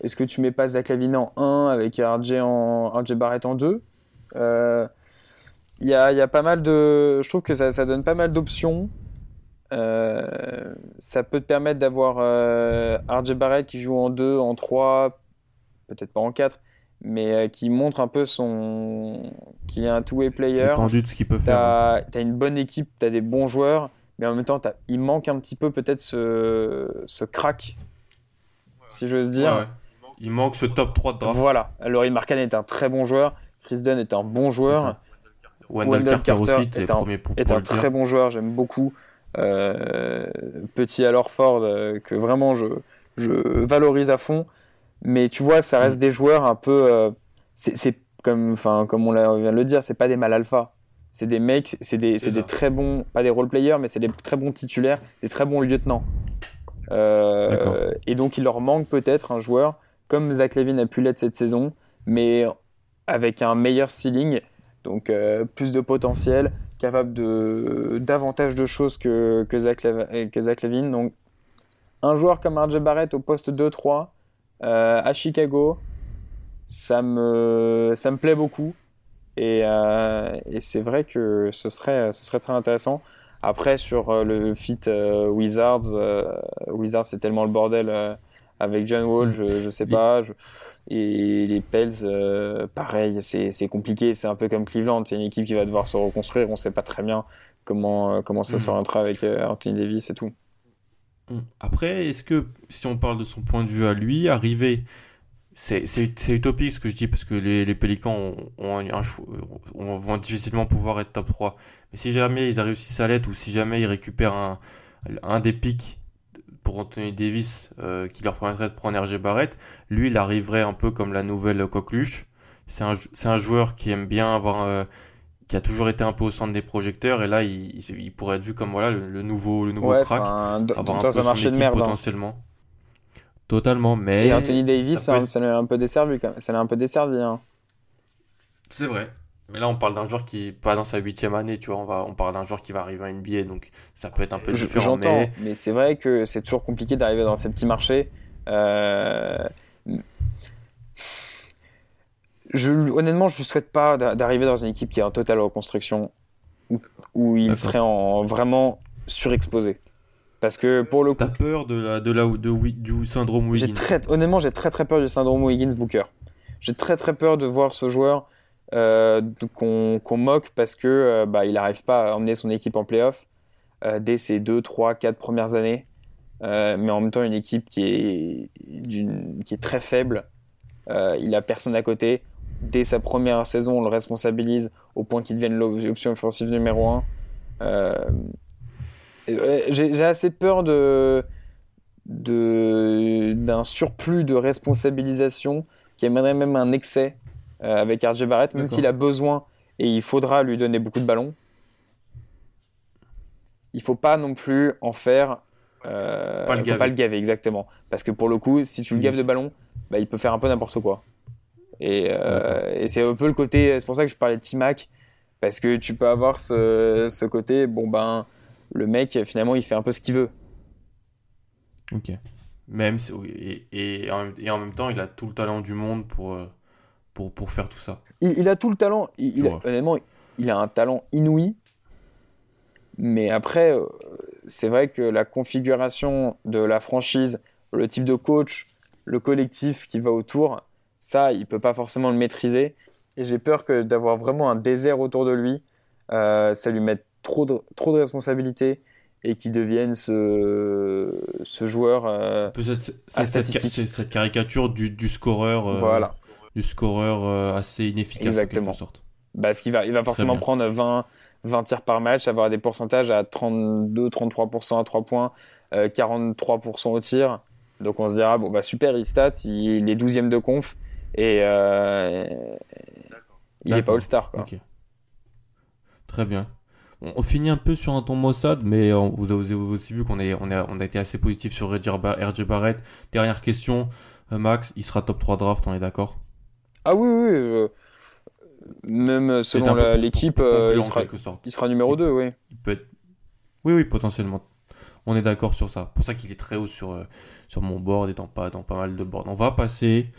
Euh, est-ce que tu mets pas Zach Lavine en 1 avec RJ, en, RJ Barrett en 2 euh, Il y, a, y, a, pas mal de. Je trouve que ça, ça donne pas mal d'options. Euh, ça peut te permettre d'avoir RJ Barrett qui joue en 2, en 3, peut-être pas en 4, mais qui montre un peu son. qu'il est un two-way player. Tendu de ce qu'il peut faire. Tu as une bonne équipe, tu as des bons joueurs mais en même temps, il manque un petit peu peut-être ce, ce crack, si j'ose dire. Il manque ce top 3 de draft. Voilà. Laurie Marcan est un très bon joueur, Chris Dunn est un bon joueur. Wendell, Carter, aussi est un, est un très bon joueur, j'aime beaucoup. Euh, petit alors Ford euh, que vraiment je, je, valorise à fond. Mais tu vois, ça reste mm. des joueurs un peu. Euh, c'est comme, comme on vient de le dire, c'est pas des mal alpha c'est des mecs, c'est des, des très bons, pas des role players, mais c'est des très bons titulaires, des très bons lieutenants. Et donc il leur manque peut-être un joueur comme Zach Levine a pu l'être cette saison, mais avec un meilleur ceiling, donc euh, plus de potentiel, capable de davantage de choses que, Zach, Zach Levine. Donc un joueur comme RJ Barrett au poste 2-3 euh, à Chicago, ça me, ça me plaît beaucoup. Euh, et, c'est vrai que ce serait, ce serait très intéressant. Après, sur le fit Wizards, Wizards, c'est tellement le bordel avec John Wall, mm. je, je sais pas. Et les Pels, pareil, c'est compliqué. C'est un peu comme Cleveland. C'est une équipe qui va devoir se reconstruire. On sait pas très bien comment, comment ça mm. s'orientera avec Anthony Davis et tout. Mm. Après, est-ce que, si on parle de son point de vue à lui, arriver c'est utopique ce que je dis parce que les, les Pélicans ont, un, on vont difficilement pouvoir être top 3. Mais si jamais ils réussissent à l'être ou si jamais ils récupèrent un, un des pics pour Anthony Davis euh, qui leur permettrait de prendre RG Barrett, lui il arriverait un peu comme la nouvelle coqueluche. C'est un, un, joueur qui aime bien avoir, euh, qui a toujours été un peu au centre des projecteurs et là il, il pourrait être vu comme voilà le, nouveau, le nouveau crack. avoir un peu marché de merde, hein. potentiellement. Totalement, mais. Et Anthony Davis, ça, l'a un peu desservi, ça l'a un peu desservi. Hein. C'est vrai. Mais là, on parle d'un joueur qui pas dans sa huitième année, tu vois. On, va, on parle d'un joueur qui va arriver à NBA, donc ça peut être un peu différent. J'entends, mais, mais c'est vrai que c'est toujours compliqué d'arriver dans ces petits marchés. Euh... Je, honnêtement, je ne souhaite pas d'arriver dans une équipe qui est en totale reconstruction, où, où il serait en, vraiment surexposé. Parce que pour le coup. T'as peur de la, de la, de, du syndrome Wiggins? très, Honnêtement, j'ai très très peur du syndrome Wiggins-Booker. J'ai très très peur de voir ce joueur euh, qu'on moque parce que euh, bah, il n'arrive pas à emmener son équipe en playoff euh, dès ses 2, 3, 4 premières années. mais en même temps, une équipe qui est, qui est très faible. il a personne à côté. Dès sa première saison, on le responsabilise au point qu'il devienne l'option offensive numéro 1. J'ai assez peur de d'un surplus de responsabilisation qui amènerait même un excès avec RJ Barrett, même s'il a besoin et il faudra lui donner beaucoup de ballons. Il faut pas non plus en faire. Euh, pas le faut pas le gaver, exactement. Parce que pour le coup, si tu le gaves de ballons, bah, il peut faire un peu n'importe quoi. Et, euh, et c'est un peu le côté. C'est pour ça que je parlais de T-Mac. Parce que tu peux avoir ce, ce côté, bon ben le mec, finalement, il fait un peu ce qu'il veut. Ok. Même et, et, en, même temps, il a tout le talent du monde pour, euh, pour, pour faire tout ça. Il, a tout le talent. Il, honnêtement, il a un talent inouï. Mais après, euh, c'est vrai que la configuration de la franchise, le type de coach, le collectif qui va autour, ça, il peut pas forcément le maîtriser. Et j'ai peur que d'avoir vraiment un désert autour de lui, euh, ça lui mette trop de, trop de responsabilités et qui deviennent ce, ce joueur euh, cette, cette, caricature du, du scoreur, euh, voilà. Du scoreur euh, assez inefficace Exactement. en quelque sorte. Parce qu'il va, il va forcément prendre 20, 20 tirs par match, avoir des pourcentages à 32-33% à 3 points, 43% au tir. Donc on se dira, bon bah super, il stat, il est 12e de conf et il n'est pas All-Star. Très bien. On, finit un peu sur un ton Mossad, mais vous avez aussi vu qu'on on a, on a été assez positif sur RJ Barrett. Dernière question, euh, Max, il sera top 3 draft, on est d'accord? Ah oui, oui. Euh, même selon l'équipe, euh, il, sera, il sera numéro 2, oui. Il peut être... Oui, oui, potentiellement. On est d'accord sur ça. Pour ça qu'il est très haut sur, euh, sur mon board et dans pas, dans pas mal de boards. On va passer.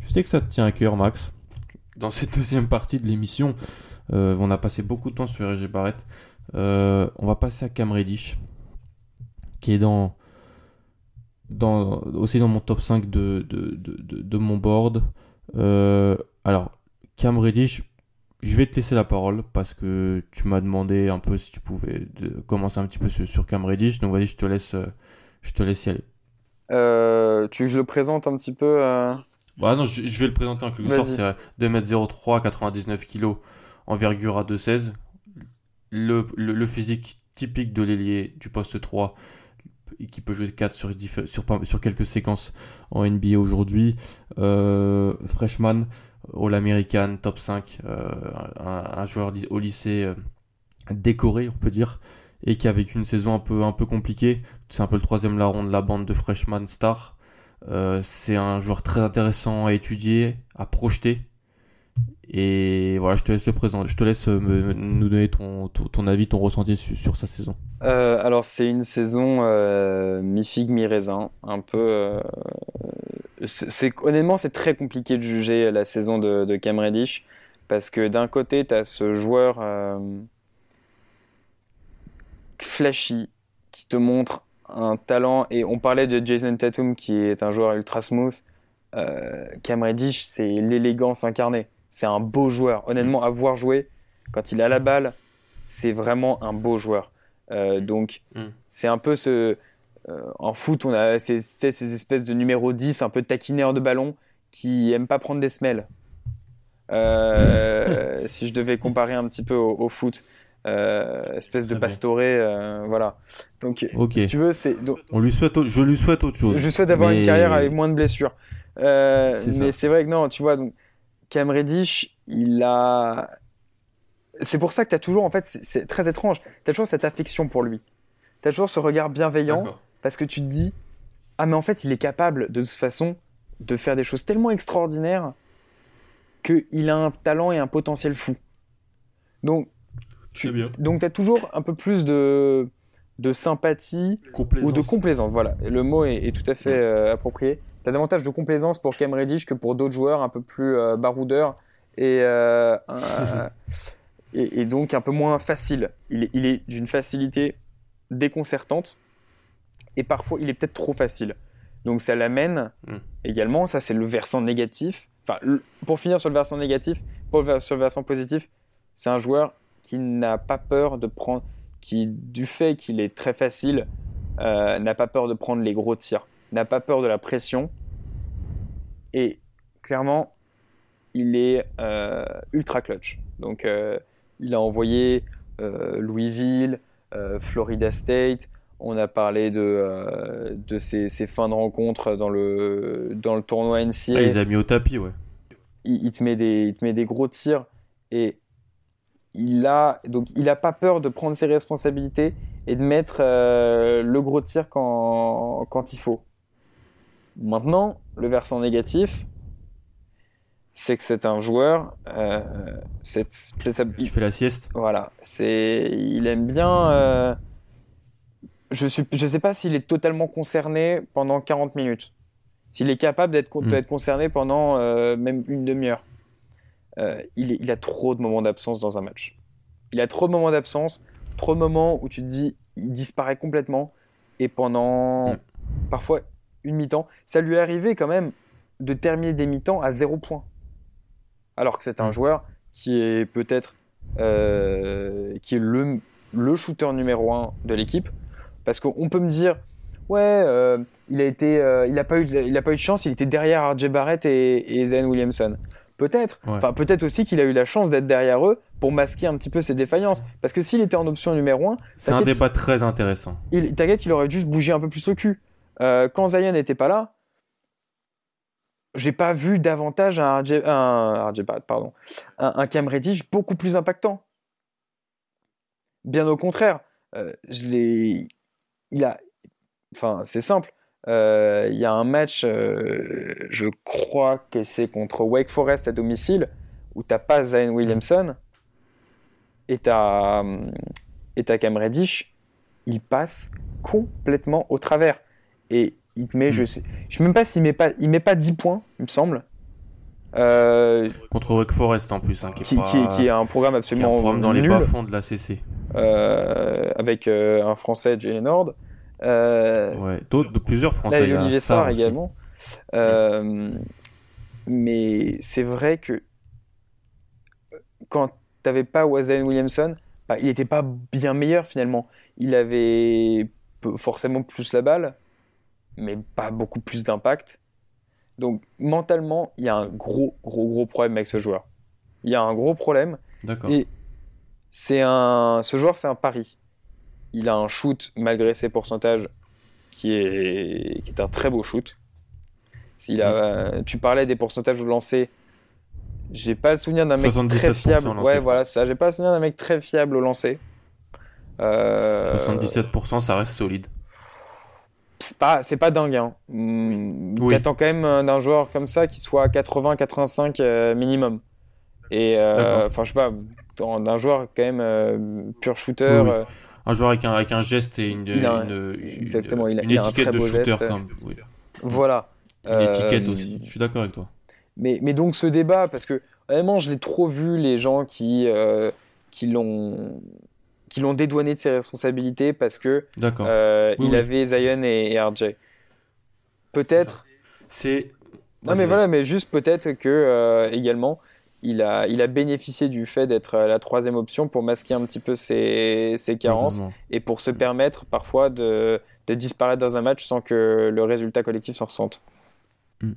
Je sais que ça te tient à cœur, Max. Dans cette deuxième partie de l'émission, euh, on a passé beaucoup de temps sur RG Barrett. Euh, on va passer à Cam Reddish, qui est dans, dans, aussi dans mon top 5 de, de, de, de mon board. Alors, Cam Reddish, je vais te laisser la parole parce que tu m'as demandé un peu si tu pouvais commencer un petit peu sur, sur Cam Reddish. Donc vas-y, je te laisse, je te laisse y aller. Euh, tu veux que je le présente un petit peu euh Bah non, je, vais le présenter en quelque sorte. C'est 2m03, 99 kg, envergure à 2,16. Le, le, le, physique typique de l'ailier du poste 3 qui peut jouer 4 sur, sur, quelques séquences en NBA aujourd'hui. Euh, freshman, All-American, top 5, euh, un, un, joueur au lycée euh, décoré, on peut dire, et qui a vécu une saison un peu, un peu compliquée. C'est un peu le troisième larron de la bande de freshman star. Euh, c'est un joueur très intéressant à étudier, à projeter. Et voilà, je te laisse. Je te laisse me, nous donner ton, ton, avis, ton ressenti sur, sa saison. alors, c'est une saison mi-figue, mi-raisin. Un peu c'est honnêtement c'est très compliqué de juger la saison de, de Cam Reddish parce que d'un côté tu as ce joueur euh, flashy qui te montre un talent et on parlait de Jason Tatum qui est un joueur ultra smooth euh, Cam Reddish c'est l'élégance incarnée c'est un beau joueur honnêtement à voir jouer quand il a la balle c'est vraiment un beau joueur euh, donc mm. c'est un peu ce euh, en foot, on a ces, ces, espèces de numéro 10, un peu taquineurs de ballon, qui aiment pas prendre des semelles. Euh, (laughs) si je devais comparer un petit peu au, foot. Espèce de pastoré, voilà. Donc, si tu veux, c'est. On lui souhaite, je lui souhaite autre chose. Je souhaite avoir une carrière avec moins de blessures. mais c'est vrai que non, tu vois, donc Cam Reddish, il a. C'est pour ça que tu as toujours, en fait, c'est très étrange. Tu as toujours cette affection pour lui. Tu as toujours ce regard bienveillant parce que tu te dis, ah mais en fait il est capable de toute façon de faire des choses tellement extraordinaires qu'il a un talent et un potentiel fou. Donc, tu donc as toujours un peu plus de, de sympathie ou de complaisance. Voilà, le mot est, tout à fait euh, approprié. Tu as davantage de complaisance pour Cam Reddish que pour d'autres joueurs un peu plus euh, baroudeurs et, euh, (laughs) et, et, donc un peu moins facile. Il est, il est d'une facilité déconcertante et parfois il est peut-être trop facile. Donc ça l'amène hmm. également, ça c'est le versant négatif. Enfin, pour finir sur le versant négatif, pour le, sur le versant positif, c'est un joueur qui n'a pas peur de prendre, qui du fait qu'il est très facile, euh, n'a pas peur de prendre les gros tirs, n'a pas peur de la pression. Et clairement, il est euh, ultra clutch. Donc euh, il a envoyé Louisville, Florida State, on a parlé de, euh, de ses, fins de rencontre dans le, dans le tournoi NCA. Ah, il les a mis au tapis, ouais. Il, te met des, il te met des gros tirs et il a, donc, il a pas peur de prendre ses responsabilités et de mettre euh, le gros tir quand, quand il faut. Maintenant, le versant négatif, c'est que c'est un joueur. Euh, il fait la sieste. Voilà, c'est, il aime bien euh, je ne je sais pas s'il est totalement concerné pendant 40 minutes. S'il est capable d'être hmm. concerné pendant euh, même une demi-heure. Euh, il, il, a trop de moments d'absence dans un match. Il a trop de moments d'absence, trop de moments où tu te dis, il disparaît complètement. Et pendant hmm. parfois une mi-temps, ça lui est arrivé quand même de terminer des mi-temps à zéro point. Alors que c'est un hmm. joueur qui est peut-être euh, qui est le, le shooter numéro un de l'équipe parce qu'on peut me dire, ouais, euh, il a été, euh, il a pas eu, il a pas eu de chance, il était derrière RJ Barrett et, et Williamson. Peut-être. Enfin, peut-être aussi qu'il a eu la chance d'être derrière eux pour masquer un petit peu ses défaillances. Parce que s'il était en option numéro 1. C'est un débat très intéressant. T'inquiète qu'il aurait juste bougé un peu plus le cul. Euh, quand Zion n'était pas là, j'ai pas vu davantage un RJ, un RJ Barrett, pardon, un, un Cam Reddish beaucoup plus impactant. Bien au contraire. je l'ai il a, enfin, c'est simple. Euh, il y a un match, euh, je crois que c'est contre Wake Forest à domicile, où t'as pas Zion Williamson et t'as et as Cam Reddish. Il passe complètement au travers. Et il met, je sais, je sais même pas s'il met pas, il met pas 10 points, il me semble. Euh, Contre Wake Forest en plus, hein, qui, est qui, a un programme absolument un programme dans les bas-fonds de la CC. Euh, avec euh, un Français, Jalen Nord. ouais, d'autres, plusieurs Français. Là, Olivier Sarr également. Mais c'est vrai que quand t'avais pas Wazen Williamson, bah, il n'était pas bien meilleur finalement. Il avait forcément plus la balle, mais pas beaucoup plus d'impact. Donc mentalement, il y a un gros, gros, gros problème avec ce joueur. Il y a un gros problème. D'accord. Et c'est un, ce joueur, c'est un pari. Il a un shoot malgré ses pourcentages qui est, qui est un très beau shoot. A, tu parlais des pourcentages de lancer. J'ai pas le souvenir d'un mec très fiable. Ouais, voilà, ça. J'ai pas le souvenir d'un mec très fiable au lancer. 77%, ça reste solide c'est pas, c'est pas dingue. Hein. Hmm, T'attends quand même euh, d'un joueur comme ça qui soit 80-85 euh, minimum. Et euh, enfin, je sais pas, d'un joueur quand même pur shooter. Un joueur avec un, avec un geste et une, une, exactement, une, étiquette de shooter. Comme, Voilà. Une étiquette aussi. Je suis d'accord avec toi. Mais, mais donc ce débat, parce que vraiment, je l'ai trop vu les gens qui, qui l'ont qui l'ont dédouané de ses responsabilités parce que euh, il avait Zion et, RJ. Peut-être. C'est. Non mais voilà, mais juste peut-être que euh, également il a, il a bénéficié du fait d'être la troisième option pour masquer un petit peu ses, ses carences et pour se permettre parfois de, de, disparaître dans un match sans que le résultat collectif s'en ressente. Hmm.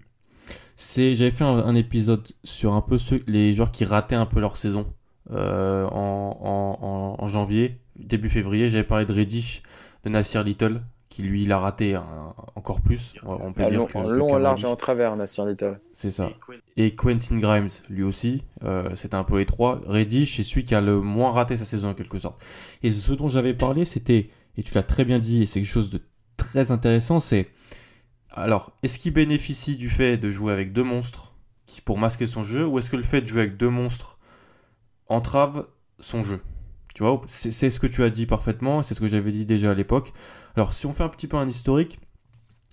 C'est, j'avais fait un, épisode sur un peu ceux, les joueurs qui rataient un peu leur saison. Euh, en, janvier, début février, j'avais parlé de Reddish, de Nasir Little, qui lui il a raté encore plus. On peut dire long, long, large et en travers, Nasir Little. C'est ça. Et Quentin Grimes, lui aussi, euh, c'était un peu les trois. Reddish est celui qui a le moins raté sa saison en quelque sorte. Et ce dont j'avais parlé, c'était, et tu l'as très bien dit, et c'est quelque chose de très intéressant, c'est alors, est-ce qu'il bénéficie du fait de jouer avec deux monstres qui, pour masquer son jeu, ou est-ce que le fait de jouer avec deux monstres entrave son jeu. Tu vois, c'est ce que tu as dit parfaitement, c'est ce que j'avais dit déjà à l'époque. Alors, si on fait un petit peu un historique,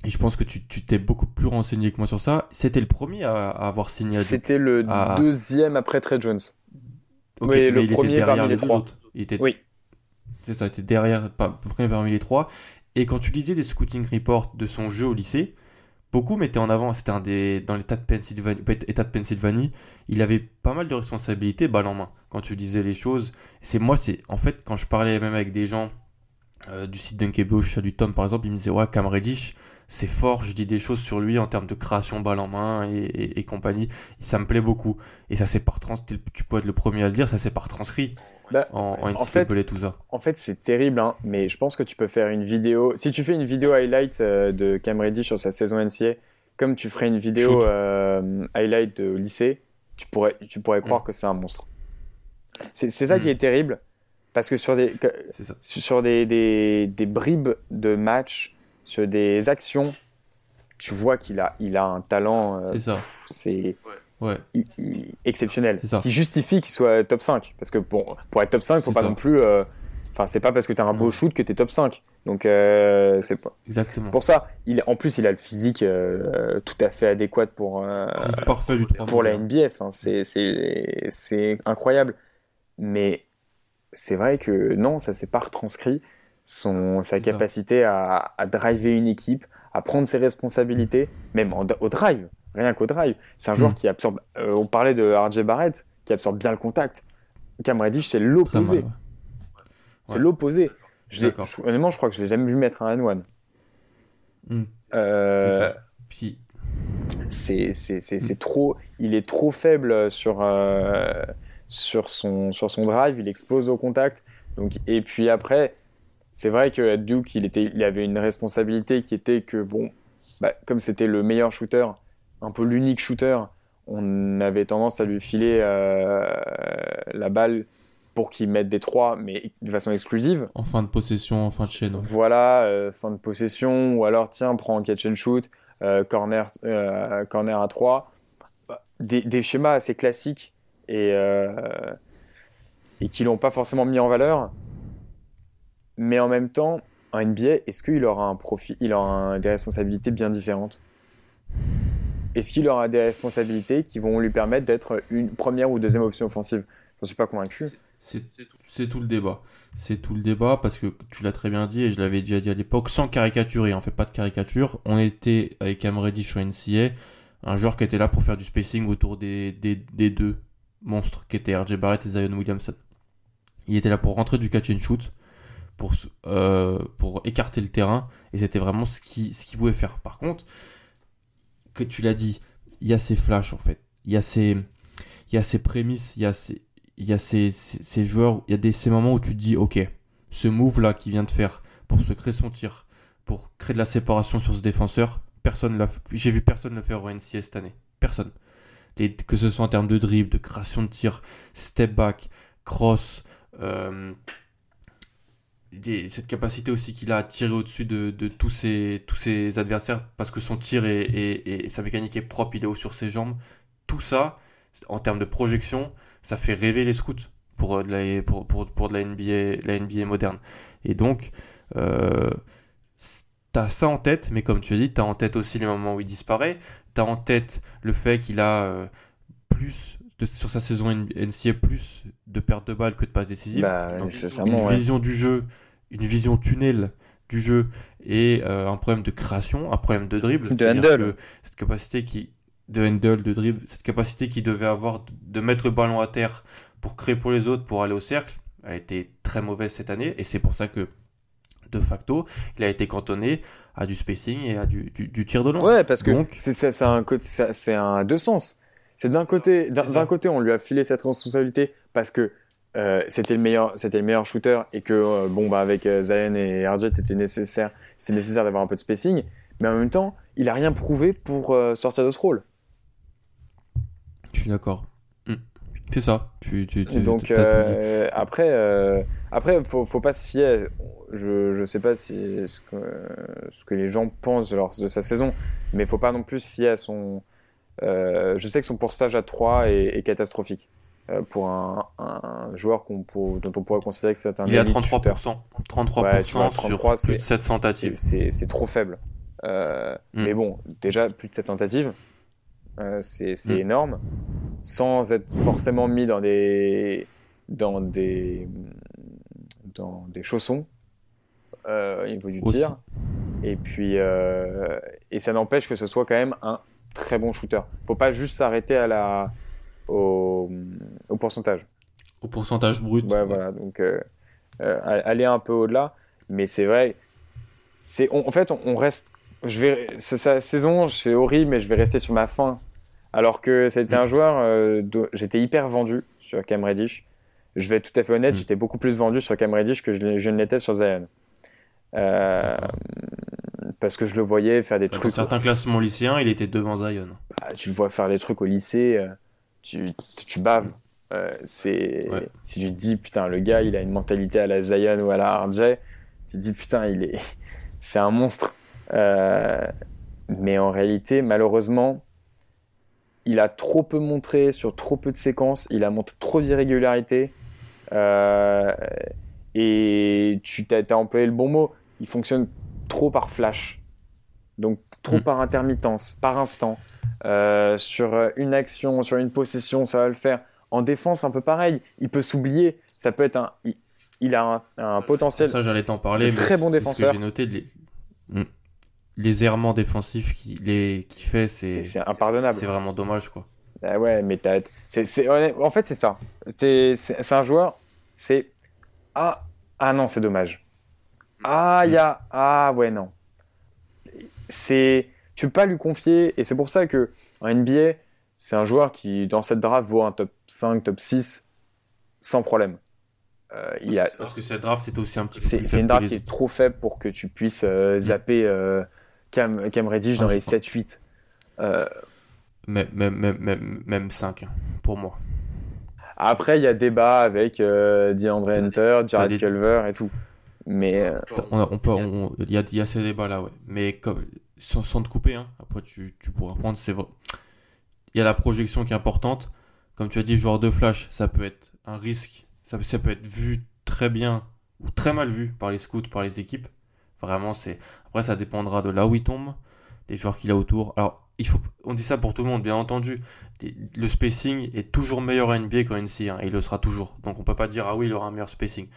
et je pense que tu t'es beaucoup plus renseigné que moi sur ça, c'était le premier à, avoir signé C'était le deuxième après Trey Jones. oui, le premier parmi les, trois. Il était... Oui. C'est ça, il était derrière, pas, premier parmi les trois. Et quand tu lisais des scouting reports de son jeu au lycée, beaucoup mettaient en avant, c'était un des, dans l'état de Pennsylvanie, état de Pennsylvanie, il avait pas mal de responsabilités balle en main quand tu disais les choses. C'est moi, c'est en fait quand je parlais même avec des gens euh, du site Dunkebo, du Tom par exemple, ils me disaient ouais Cam Reddish, c'est fort, je dis des choses sur lui en termes de création balle en main et, compagnie. Ça me plaît beaucoup et ça s'est par trans, tu peux être le premier à le dire, ça s'est par transcrit. Bah, en, en, fait, tout ça. En fait, c'est terrible, hein, mais je pense que tu peux faire une vidéo. Si tu fais une vidéo highlight euh, de Cam Reddish sur sa saison NCA, comme tu ferais une vidéo euh, highlight de lycée, tu pourrais, tu pourrais croire mm. que c'est un monstre. C'est ça qui mm. est terrible, parce que sur des, sur des, des, des, bribes de match, sur des actions, tu vois qu'il a, il a un talent. Euh, c'est ça. C'est ouais. Exceptionnel. Qui justifie qu'il soit top 5. Parce que pour, pour être top 5, il faut pas non plus. Euh, enfin, c'est pas parce que tu as un beau shoot que tu es top 5. Donc, euh, c'est Exactement. Pour ça, il, en plus, il a le physique euh, tout à fait adéquat pour, euh, parfait pour la NBF. Hein. C'est incroyable. Mais c'est vrai que non, ça s'est pas retranscrit. Son, sa capacité à, à, driver une équipe, à prendre ses responsabilités, même au drive, rien qu'au drive. C'est un joueur hmm. qui absorbe. on parlait de RJ Barrett, qui absorbe bien le contact. Cam Reddish, c'est l'opposé. C'est l'opposé. Je honnêtement, je crois que je l'ai jamais vu mettre un N1. Hmm. Euh, Puis. C'est trop. Il est trop faible sur, euh, sur, son, sur son drive. Il explose au contact. Donc, et puis après, c'est vrai que Duke, il, était, il avait une responsabilité qui était que, bon, bah, comme c'était le meilleur shooter, un peu l'unique shooter, on avait tendance à lui filer euh, la balle pour qu'ils mettent des trois, mais de façon exclusive. En fin de possession, en fin de chaîne. Voilà, euh, fin de possession, ou alors tiens, prends catch and shoot, euh, corner, corner à 3. Des, des, schémas assez classiques et, et qui l'ont pas forcément mis en valeur. Mais en même temps, en NBA, est-ce qu'il aura un profil, il aura des responsabilités bien différentes? Est-ce qu'il aura des responsabilités qui vont lui permettre d'être une première ou deuxième option offensive? Je suis pas convaincu. C'est tout le débat. C'est tout le débat parce que tu l'as très bien dit et je l'avais déjà dit à l'époque, sans caricaturer, on fait pas de caricature. On était avec Cam Reddish sur NCA, un joueur qui était là pour faire du spacing autour des, deux monstres qui étaient RJ Barrett et Zion Williamson. Il était là pour rentrer du catch and shoot, pour, euh, écarter le terrain et c'était vraiment ce qu'il pouvait faire. Par contre, que tu l'as dit, il y a ces flashs en fait. Il y a ces, il y a ces prémices, il y a ces, il y a ces, ces, joueurs, il y a des, ces moments où tu te dis, ok, ce move là qu'il vient de faire pour se créer son tir, pour créer de la séparation sur ce défenseur, personne l'a, j'ai vu personne le faire au NCS cette année, personne. que ce soit en termes de dribble, de création de tir, step back, cross, euh, cette capacité aussi qu'il a à tirer au-dessus de, de, tous, ses, tous ses adversaires parce que son tir est, et sa mécanique est propre, il est haut sur ses jambes. Tout ça, en termes de projection, ça fait rêver les scouts pour euh, de la, pour, pour, pour de la NBA, la NBA moderne. Et donc, euh, t'as ça en tête, mais comme tu as dit, t'as en tête aussi les moments où il disparaît, t'as en tête le fait qu'il a euh, plus, de, sur sa saison NCA, plus de pertes de balles que de passes décisives. Bah, donc, une vision du jeu, une vision tunnel du jeu et euh, un problème de création, un problème de dribble. De handle. Cette capacité qui, de handle, de dribble, cette capacité qu'il devait avoir de mettre le ballon à terre pour créer pour les autres, pour aller au cercle, a été très mauvaise cette année. Et c'est pour ça que, de facto, il a été cantonné à du spacing et à du, du, tir de long. Ouais, parce que c'est un, c'est un deux sens. C'est d'un côté, d'un côté, on lui a filé cette responsabilité parce que euh, c'était le meilleur, c'était le meilleur shooter et que euh, bon bah avec euh, Zion et RJ, c'était nécessaire, c'était nécessaire d'avoir un peu de spacing. Mais en même temps, il a rien prouvé pour sortir de ce rôle. Je suis d'accord. Mm. C'est ça. Tu, tu, Donc après, après, faut, faut pas se fier. Je, je sais pas si ce que, ce que les gens pensent de, de sa saison, mais faut pas non plus se fier à son. Je sais que son pourcentage à 3 est, catastrophique pour un, un joueur qu'on dont on pourrait considérer que c'est un. Il est à 33%. 33% sur 33, plus de 7 tentatives. C'est trop faible. Mm. Mais bon, déjà plus de 7 tentatives, euh, c'est mm. énorme, sans être forcément mis dans des, dans des, dans des chaussons euh, au niveau du tir. Et puis, euh, et ça n'empêche que ce soit quand même un très bon shooter. Faut pas juste s'arrêter à la, au, au, pourcentage. Au pourcentage brut. Ouais, voilà. Donc, aller un peu au-delà. Mais c'est vrai, c'est, en fait, on, on reste je vais, sa saison, c'est horrible, mais je vais rester sur ma fin alors que c'était mm. un joueur, euh, j'étais hyper vendu sur Cam Reddish. Je vais être tout à fait honnête, mm. j'étais beaucoup plus vendu sur Cam Reddish que je, ne l'étais sur Zion. Euh, parce que je le voyais faire des trucs. Dans certains classements lycéens, il était devant Zion. Bah, tu le vois faire des trucs au lycée, euh, tu, tu baves. c'est si tu te dis putain le gars il a une mentalité à la Zion ou à la RJ tu te dis putain il est (laughs) c'est un monstre mais en réalité malheureusement il a trop peu montré sur trop peu de séquences, il a montré trop d'irrégularités. Euh, et tu as, employé le bon mot, il fonctionne trop par flash. Donc trop mm. par intermittence, par instant. Euh, sur une action, sur une possession, ça va le faire. En défense, un peu pareil. Il peut s'oublier. Ça peut être un. Il, a un, potentiel. Ça, j'allais t'en parler. Très bon défenseur. J'ai noté. Les... Mm les errements défensifs qu'il qui fait, c'est impardonnable. C'est vraiment dommage, quoi. Ah ouais, mais t'as. En fait, c'est ça. C'est un joueur. C'est. Ah, ah non, c'est dommage. Ah, il y a. Ah ouais, non. C'est. Tu peux pas lui confier. Et c'est pour ça que en NBA, c'est un joueur qui, dans cette draft, vaut un top 5, top 6 sans problème. Euh, il a... Parce que cette draft, c'est aussi un petit peu. C'est une draft qui est trop faible pour que tu puisses euh, zapper. Euh, Cam, Cam Reddish dans les 7-8. Euh... Même, même, même, 5 hein, pour moi. Après, il y a débat avec DeAndre Hunter, Jared Culver et tout. Mais euh, on, peut, il y, a, y a ces débats là, ouais. Mais comme, sans, sans te couper, hein, après tu, tu pourras prendre, c'est vrai. Il y a la projection qui est importante. Comme tu as dit, joueur de flash, ça peut être un risque. Ça, ça peut être vu très bien ou très mal vu par les scouts, par les équipes Vraiment, c'est. Après, ça dépendra de là où il tombe, des joueurs qu'il a autour. Alors, il faut... on dit ça pour tout le monde, bien entendu. Le spacing est toujours meilleur à NBA qu'en NC, hein, et il le sera toujours. Donc, on peut pas dire, ah oui, il aura un meilleur spacing.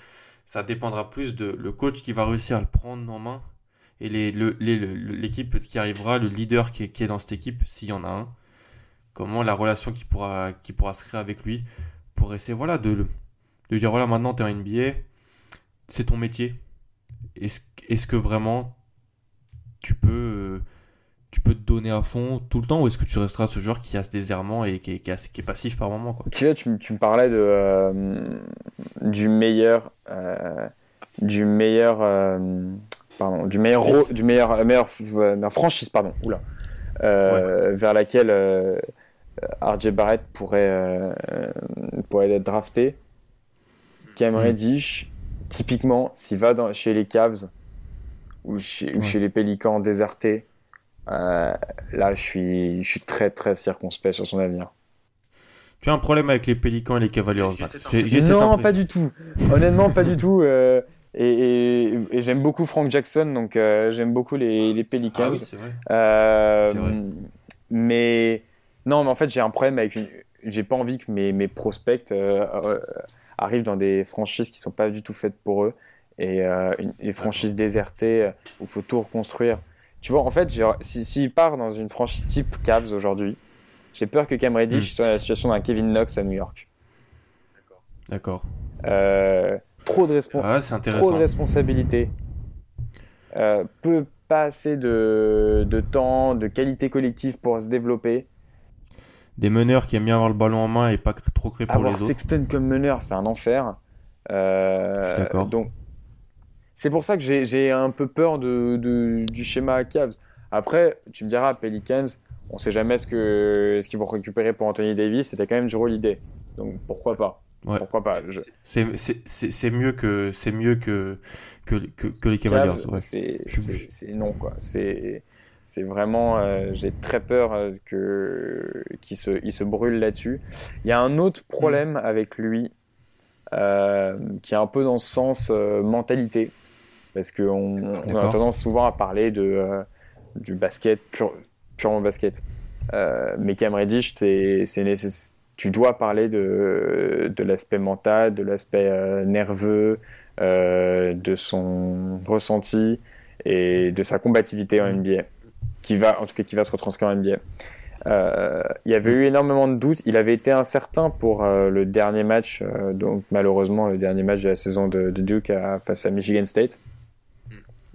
Ça dépendra plus de le coach qui va réussir à le prendre en main et l'équipe qui arrivera, le leader qui est, dans cette équipe, s'il y en a un. Comment la relation qui pourra, se créer avec lui pour essayer voilà, de, de dire voilà, maintenant tu es en NBA, c'est ton métier. Est-ce que vraiment tu peux, euh, tu peux te donner à fond tout le temps ou est-ce que tu resteras ce joueur qui a ce déserrement et qui est, qui est, passif par moment quoi? Tu tu, tu, me parlais de, euh, du meilleur. Euh, du meilleur. pardon, du meilleur, du meilleur, meilleur, franchise, pardon, oula, vers laquelle RJ Barrett pourrait, pourrait être drafté. Cam mm. Reddish, typiquement, s'il va dans, chez les Cavs ou chez, les Pélicans désertés, euh, là, je suis, je suis très, très circonspect sur son avenir. Tu as un problème avec les Pélicans et les Cavaliers, Max Non, pas du tout. Honnêtement, pas du tout. Euh, et, j'aime beaucoup Frank Jackson, donc euh, j'aime beaucoup les, les Pelicans. Ah oui, Mais non, mais en fait, j'ai un problème avec une. J'ai pas envie que mes, mes prospects arrivent dans des franchises qui sont pas du tout faites pour eux et euh, une, franchises désertées euh, où il faut tout reconstruire. Tu vois, en fait, s'il si, part dans une franchise type Cavs aujourd'hui, j'ai peur que Cam Reddish hmm. soit dans la situation d'un Kevin Knox à New York. D'accord. Euh, trop, de ah, trop de responsabilités. Euh, peu, pas assez de, de temps, de qualité collective pour se développer des meneurs qui aiment bien avoir le ballon en main et pas trop créer pour les autres. Sexton comme meneur, c'est un enfer. Euh, d'accord. Donc, c'est pour ça que j'ai un peu peur de, du schéma Cavs. Après, tu me diras, Pelicans, on sait jamais ce qu'ils ce vont récupérer pour Anthony Davis. C'était quand même une idée. Donc, pourquoi pas? Pourquoi pas? C'est mieux que c'est mieux que que, que, les Cavaliers. C'est non quoi. C'est c'est vraiment, euh, j'ai très peur euh, que qu'il se, il se brûle là-dessus. Il y a un autre problème mm. avec lui euh, qui est un peu dans ce sens mentalité, parce qu'on on a tendance souvent à parler de du basket pur, purement basket. mais Cam Reddish, tu dois parler de, de l'aspect mental, de l'aspect nerveux, de son ressenti et de sa combativité en mm. NBA qui va, en tout cas, qui va se retranscrire en NBA. Euh, il y avait eu énormément de doutes. Il avait été incertain pour euh, le dernier match, euh, donc malheureusement le dernier match de la saison de, Duke face à Michigan State,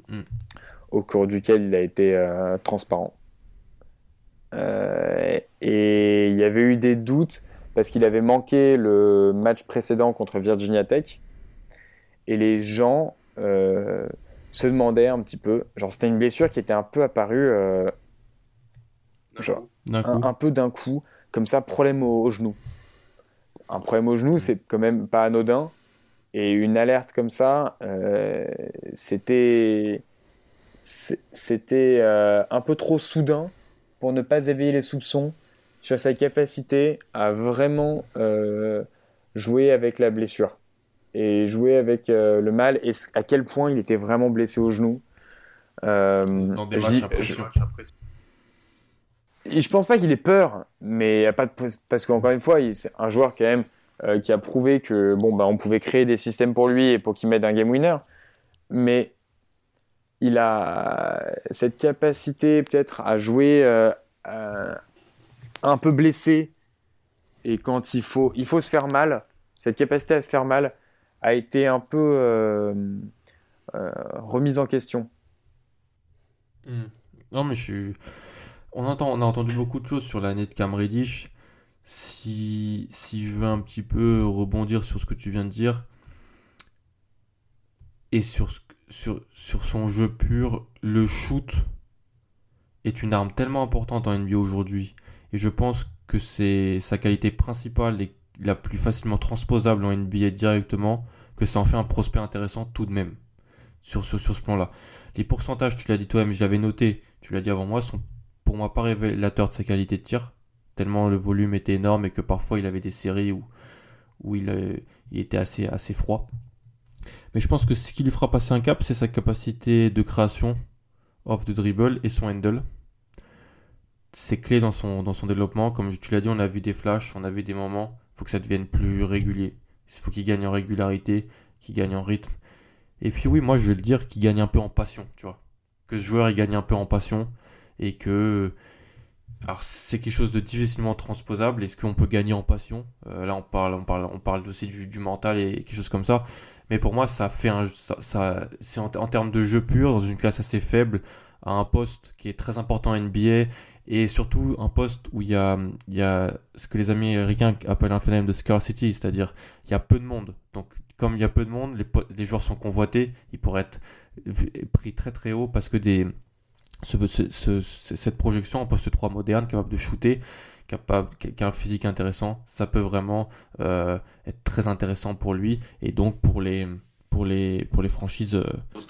mm. au cours duquel il a été transparent. et il y avait eu des doutes parce qu'il avait manqué le match précédent contre Virginia Tech. Et les gens se demandait un petit peu. Genre, c'était une blessure qui était un peu apparue. Euh, genre, un, peu d'un coup, comme ça, problème au, genou. Un problème au genou, c'est quand même pas anodin. Et une alerte comme ça, euh, c'était. C'était euh, un peu trop soudain pour ne pas éveiller les soupçons sur sa capacité à vraiment jouer avec la blessure et jouer avec euh, le mal et à quel point il était vraiment blessé au genou. Euh, Dans des matchs je, je pense pas qu'il ait peur, mais pas de, parce qu'encore une fois, c'est un joueur quand même euh, qui a prouvé que bon bah on pouvait créer des systèmes pour lui et pour qu'il mette un game winner, mais il a cette capacité peut-être à jouer un peu blessé et quand il faut il faut se faire mal, cette capacité à se faire mal, a été un peu euh, euh, remise en question. Hmm. Non, mais je suis. On, entend, on a entendu beaucoup de choses sur l'année de Cam Reddish. Si, si je veux un petit peu rebondir sur ce que tu viens de dire et sur, sur, sur son jeu pur, le shoot est une arme tellement importante en NBA aujourd'hui. Et je pense que c'est sa qualité principale et la plus facilement transposable en NBA directement, que ça en fait un prospect intéressant tout de même sur, sur, sur ce plan-là. Les pourcentages, tu l'as dit toi-même, j'avais noté, tu l'as dit avant moi, sont pour moi pas révélateurs de sa qualité de tir, tellement le volume était énorme et que parfois il avait des séries où, euh, il était assez, assez froid. Mais je pense que ce qui lui fera passer un cap, c'est sa capacité de création off the dribble et son handle. C'est clé dans son, dans son développement. Comme tu l'as dit, on a vu des flashs, on a vu des moments. Il faut que ça devienne plus régulier. Il faut qu'il gagne en régularité, qu'il gagne en rythme. Et puis oui, moi je vais le dire, qu'il gagne un peu en passion, tu vois. Que ce joueur il gagne un peu en passion et que alors c'est quelque chose de difficilement transposable. Est-ce qu'on peut gagner en passion? Euh, Là on parle, on parle, on parle aussi du, mental et quelque chose comme ça. Mais pour moi ça fait un, ça, c'est en, termes de jeu pur dans une classe assez faible à un poste qui est très important NBA et surtout un poste où il y a, il y a ce que les Américains appellent un phénomène de scarcity, c'est-à-dire il y a peu de monde. Donc comme il y a peu de monde, les, les joueurs sont convoités, ils pourraient être pris très très haut parce que des cette projection en poste 3 moderne, capable de shooter, capable, qui a un physique intéressant, ça peut vraiment euh, être très intéressant pour lui et donc pour les, pour les, pour les franchises euh,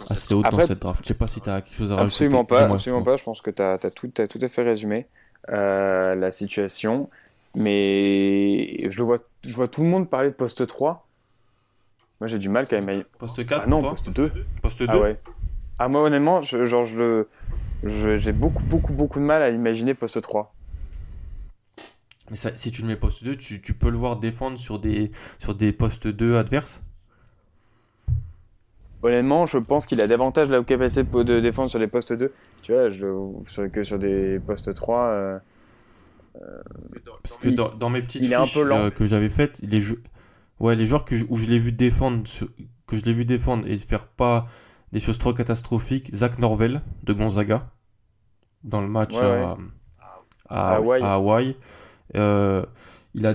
assez hautes dans cette draft. Je sais pas si tu as quelque chose à rajouter. Absolument pas, absolument pas. Je pense que tu as, tout, as tout à fait résumé euh, la situation. Mais je, le vois, je vois tout le monde parler de poste 3. Moi, j'ai du mal quand même. Poste 4 Ah non, poste 2. Poste 2 Ah ouais. Ah, moi, honnêtement, je, genre, je, j'ai beaucoup, beaucoup, beaucoup de mal à imaginer poste 3. Mais ça, si tu le mets poste 2, tu, tu, peux le voir défendre sur des, sur des postes 2 adverses? Honnêtement, je pense qu'il a davantage la capacité de défendre sur les postes 2 tu vois, je, que sur des postes 3. Euh, Parce que dans, dans, mes petites fiches euh, que j'avais faites, les, ouais, les joueurs que où je l'ai vu défendre, que je l'ai vu défendre et faire pas des choses trop catastrophiques, Zach Norvel de Gonzaga dans le match à, Hawaii. Euh, il, a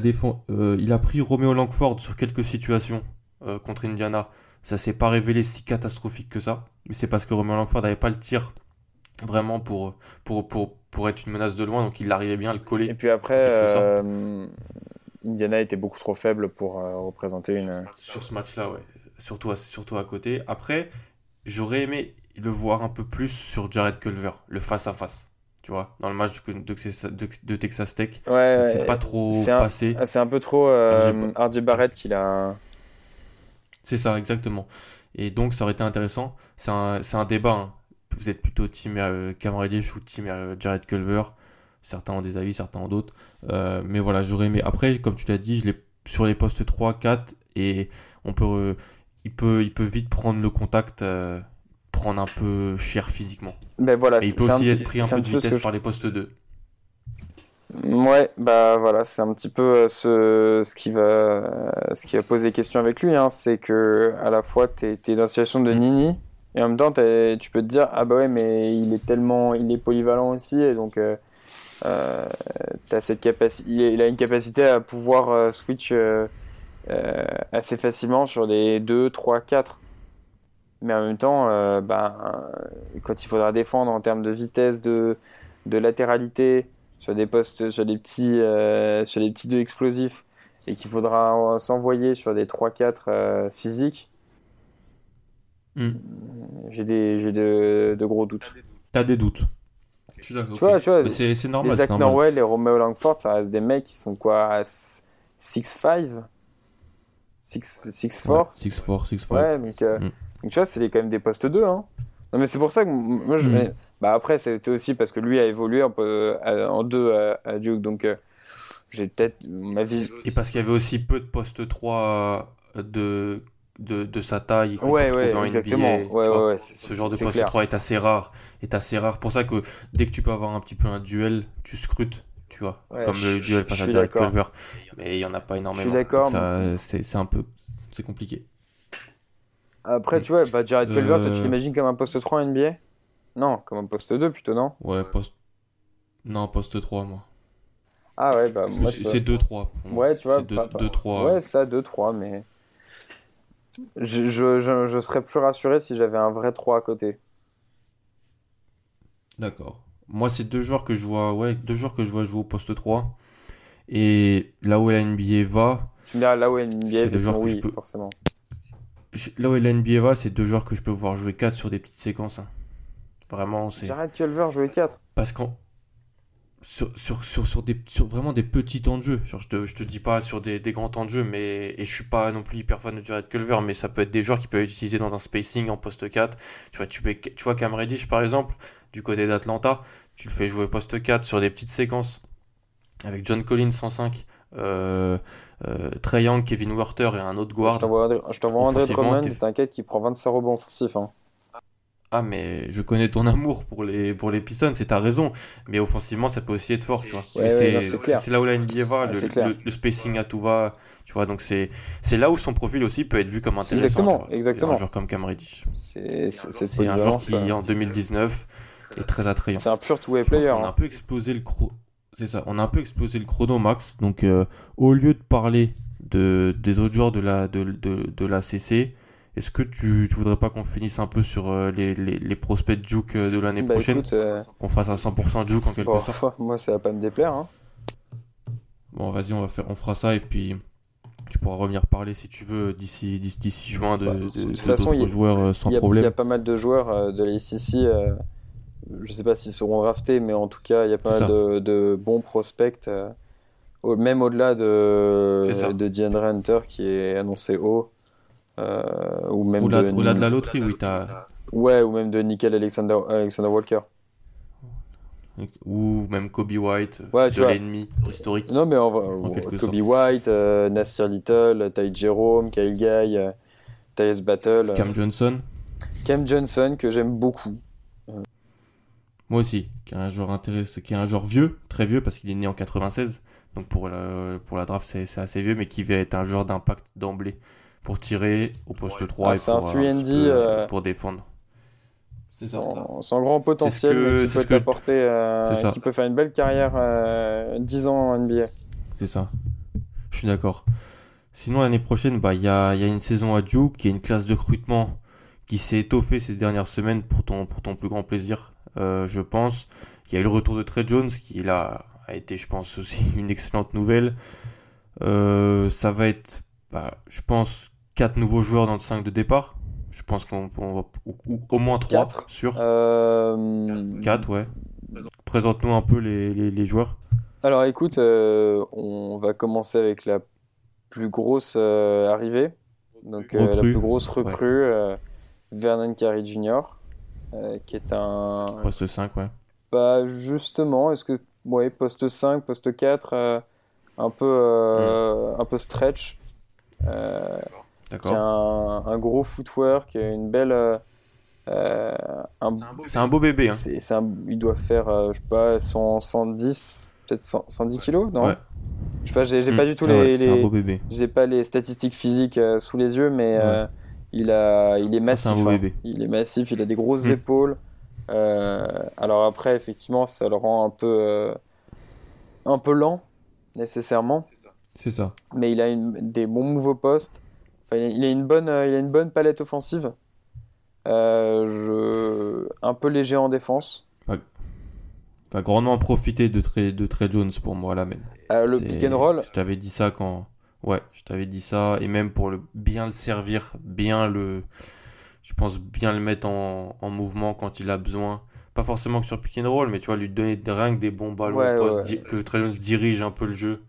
euh, il a pris Romeo Langford sur quelques situations euh, contre Indiana. Ça s'est pas révélé si catastrophique que ça. Mais c'est parce que Romeo Langford n'avait pas le tir vraiment pour, pour, pour, pour être une menace de loin. Donc il arrivait bien à le coller. Et puis après, Indiana était beaucoup trop faible pour représenter une. Sur ce match-là, ouais. Surtout surtout à côté. Après, j'aurais aimé le voir un peu plus sur Jared Culver, le face-à-face. Tu vois, dans le match de, de, Texas Tech. Ouais, c'est pas trop passé. Ah, c'est un peu trop euh, RJ Barrett qu'il a. C'est ça, exactement. Et donc, ça aurait été intéressant. C'est un, un, débat. Hein. Vous êtes plutôt team euh, Cameron ou team euh, Jared Culver. Certains ont des avis, certains ont d'autres. Euh, mais voilà, j'aurais aimé. Après, comme tu l'as dit, je l'ai sur les postes 3, 4. Et on peut il peut, il peut vite prendre le contact, euh, prendre un peu cher physiquement. Ben voilà, Et il peut aussi être pris un peu de vitesse par les postes 2. Ouais, bah voilà, c'est un petit peu euh, ce, ce, qui va, ce qui va poser question avec lui. Hein. c'est que à la fois, tu es, dans une situation de nini, et en même temps, tu peux te dire, ah bah ouais, mais il est tellement, il est polyvalent aussi, et donc euh, euh as cette capacité, il a une capacité à pouvoir switch euh, assez facilement sur des 2, 3, 4. Mais en même temps, euh, ben, quand il faudra défendre en termes de vitesse, de, de latéralité, sur des postes, sur des petits, euh, sur des petits deux explosifs, et qu'il faudra s'envoyer sur des 3-4 physiques, hmm. j'ai des, de, de, gros doutes. T'as des doutes tu vois, tu vois c'est normal. Les Zach Norwell et Romeo Langford, ça reste des mecs qui sont quoi 6-5 6-4 6-4, 6 Ouais, donc, euh, mm. donc, tu vois, c'est quand même des postes 2. Hein. Non, mais c'est pour ça que moi, je, mm. bah, après, c'était aussi parce que lui a évolué un peu, en 2 à, Duke, donc euh, j'ai peut-être ma vision. Et parce qu'il y avait aussi peu de postes 3 de, de, de sa taille ouais, ouais, dans exactement. NBA, ouais, ouais, ce genre de poste 3 est assez rare. Est assez rare. Pour ça que dès que tu peux avoir un petit peu un duel, tu scrutes tu vois, comme le duel face à Jared Culver. Mais il n'y en a pas énormément. Je suis d'accord. C'est un peu c'est compliqué. Après, tu vois, bah, Jared Culver, toi, tu euh, l'imagines comme un poste 3 en NBA Non, comme un poste 2 plutôt, non? Ouais, poste. Non, poste 3, moi. Ah ouais, bah moi. C'est 2-3. Ouais, tu vois. 2-3. Ouais, ça, 2-3, mais. Je, je, je, je, serais plus rassuré si j'avais un vrai 3 à côté. D'accord. Moi, c'est deux joueurs que je vois, ouais, deux joueurs que je vois jouer au poste 3. Et là où la NBA va. Là, où la NBA va, oui, forcément. Là où la NBA va, c'est deux joueurs que je peux voir jouer 4 sur des petites séquences. Hein. Vraiment, c'est. J'arrête Culver jouer 4. Parce qu'en. Sur, sur, sur, sur, des, sur vraiment des petits temps de jeu. Genre, je te, je te dis pas sur des, des grands temps de jeu, mais et je suis pas non plus hyper fan de Jared Culver, mais ça peut être des joueurs qui peuvent être utilisés dans un spacing en poste 4. Tu vois, tu, peux, tu vois Cam Reddish par exemple, du côté d'Atlanta, tu le fais jouer poste 4 sur des petites séquences avec John Collins 105, euh, euh, Trey Young, Kevin Werther et un autre guard. Je t'envoie André Drummond, t'inquiète, qui prend 25 rebonds offensifs. Hein. Ah mais je connais ton amour pour les pour les Pistons, c'est ta raison. Mais offensivement, ça peut aussi être fort, tu vois. c'est là où la NBA va, le, spacing à tout va, tu vois. Donc c'est c'est là où son profil aussi peut être vu comme intéressant. Exactement, exactement. Un joueur comme Cam Reddish. C'est un joueur qui en 2019 est très attrayant. C'est un pur two-way player. On a un hein. peu explosé le c'est ça. On a un peu explosé le chrono max. Donc euh, au lieu de parler de des autres joueurs de la de, de, de la CC est-ce que tu, tu voudrais pas qu'on finisse un peu sur euh, les, les, les, prospects de Juke euh, de l'année bah, prochaine euh, Qu'on fasse à 100% Juke en quelque sorte Moi, ça va pas me déplaire. Hein. Bon, vas-y, on, va faire, on fera ça et puis tu pourras revenir parler si tu veux d'ici, d'ici juin de, bah, de, toute façon, joueurs sans problème. Il y a pas mal de joueurs de la je sais pas s'ils seront draftés, mais en tout cas, il y a pas mal de, de, bons prospects. même au-delà de, de DeAndre Hunter qui est annoncé haut. Euh, ou même de, de, la loterie, oui, t'as. Ouais, ou même de Nickel Alexander, Alexander Walker. Ou même Kobe White, ouais, de l'ennemi historique. Non, mais en, Kobe White, euh, Nasir Little, Ty Jerome, Kyle Guy, euh, Tyus Battle. Cam Johnson. Cam Johnson, que j'aime beaucoup. Moi aussi, qui est un joueur intéressant, qui est un joueur vieux, très vieux, parce qu'il est né en 96. Donc pour la, pour la draft, c'est assez vieux, mais qui va être un joueur d'impact d'emblée pour tirer au poste 3 ah, et pour, un euh, pour défendre. C'est Sans grand potentiel, que, qui peut t'apporter, euh, qui peut faire une belle carrière 10 euh, ans en NBA. C'est ça. Je suis d'accord. Sinon, l'année prochaine, bah, il y, a, y a une saison à Duke, qui est une classe de recrutement qui s'est étoffée ces dernières semaines pour ton, pour ton plus grand plaisir, je pense. Il y a eu le retour de Trey Jones, qui là a été, je pense, aussi (laughs) une excellente nouvelle. ça va être, bah, je pense, 4 nouveaux joueurs dans le 5 de départ. Je pense qu'on va au moins 3 sur 4, euh, ouais. Présente-nous un peu les, les, joueurs. Alors écoute, euh, on va commencer avec la plus grosse euh, arrivée. Donc la plus grosse recrue, Vernon Carey Jr., qui est un... Poste 5, ouais. Bah justement, est-ce que... Ouais, poste 5, poste 4, un, peu, hmm. un peu stretch. Qui a un, gros footwork, une belle. Euh, euh, c'est un, beau bébé. Hein. il doit faire, euh, je sais pas, 110, peut-être 110 kilos, non? Je sais pas, j'ai pas mm. du tout ah les. c'est un beau bébé. J'ai pas les statistiques physiques sous les yeux, mais il, a, il est massif. un beau hein. bébé. Il est massif, il a des grosses mm. épaules. alors après, effectivement, ça le rend un peu, un peu lent, nécessairement. C'est ça. Mais il a une, des bons nouveaux postes il, a une bonne, euh, il a une bonne palette offensive. Euh, je... Un peu léger en défense. Va grandement profiter de Trey, de Trey Jones pour moi là même. Euh, le pick and roll. Je t'avais dit ça quand. Ouais, je t'avais dit ça. Et même pour le bien le servir, bien le. Je pense bien le mettre en, en mouvement quand il a besoin. Pas forcément que sur pick and roll, mais tu vois, lui donner rien que des bons ballons que Trey Jones dirige un peu le jeu.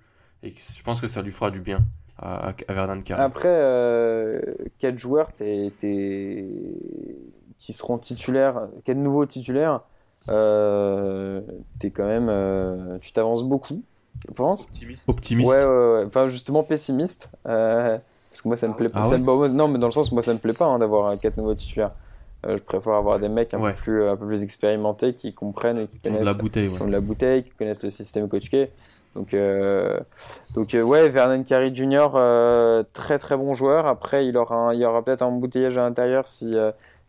Et je pense que ça lui fera du bien à, Après, euh, quels joueurs qui seront titulaires, quels nouveaux titulaires euh, es quand même, euh, tu t'avances beaucoup, je pense. Optimiste. Optimiste. Ouais, ouais, enfin justement pessimiste. Euh, parce que moi ça me ah plaît pas. Ah non, mais dans le sens moi ça me plaît pas hein, d'avoir quatre nouveaux titulaires. Euh, je préfère avoir des mecs un, peu plus, un peu plus expérimentés qui comprennent et qui connaissent la bouteille, de la bouteille, qui connaissent le système coach Donc, euh, donc euh, ouais, Vernon Carey Jr., très très bon joueur. Après, il aura, il aura peut-être un embouteillage à l'intérieur si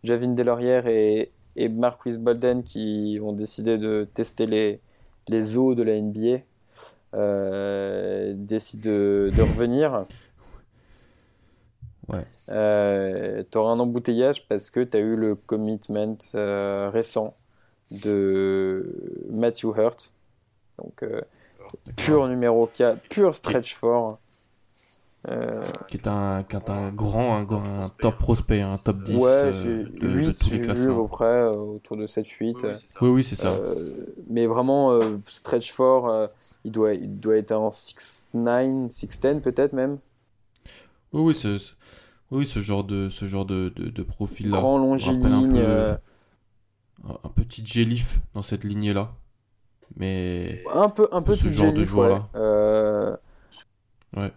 Javin Delorière et, et Marquis Bolden, qui ont décidé de tester les, les eaux de la NBA, décident de, de revenir. Ouais. Euh, tu auras un embouteillage parce que tu as eu le commitment euh, récent de Matthew Hurt. Donc, euh, pur numéro 4, pur stretch fort. Euh, qui, est un, qui est un grand, un, un top prospect, un top 10 ouais, euh, de, 8, de tous les classements. à peu près, autour de 7-8. Oui, oui, c'est ça. mais vraiment, stretch fort, il, doit, il doit être en 6-9, 6-10 peut-être même. Oui, oui, c'est oui, ce genre de, ce genre de, de, de profil-là. Grand longiligne. Un, euh... un, petit Jelif dans cette lignée-là. Mais. Un peu, un peu ce genre de joueur-là. Ouais. Euh... ouais.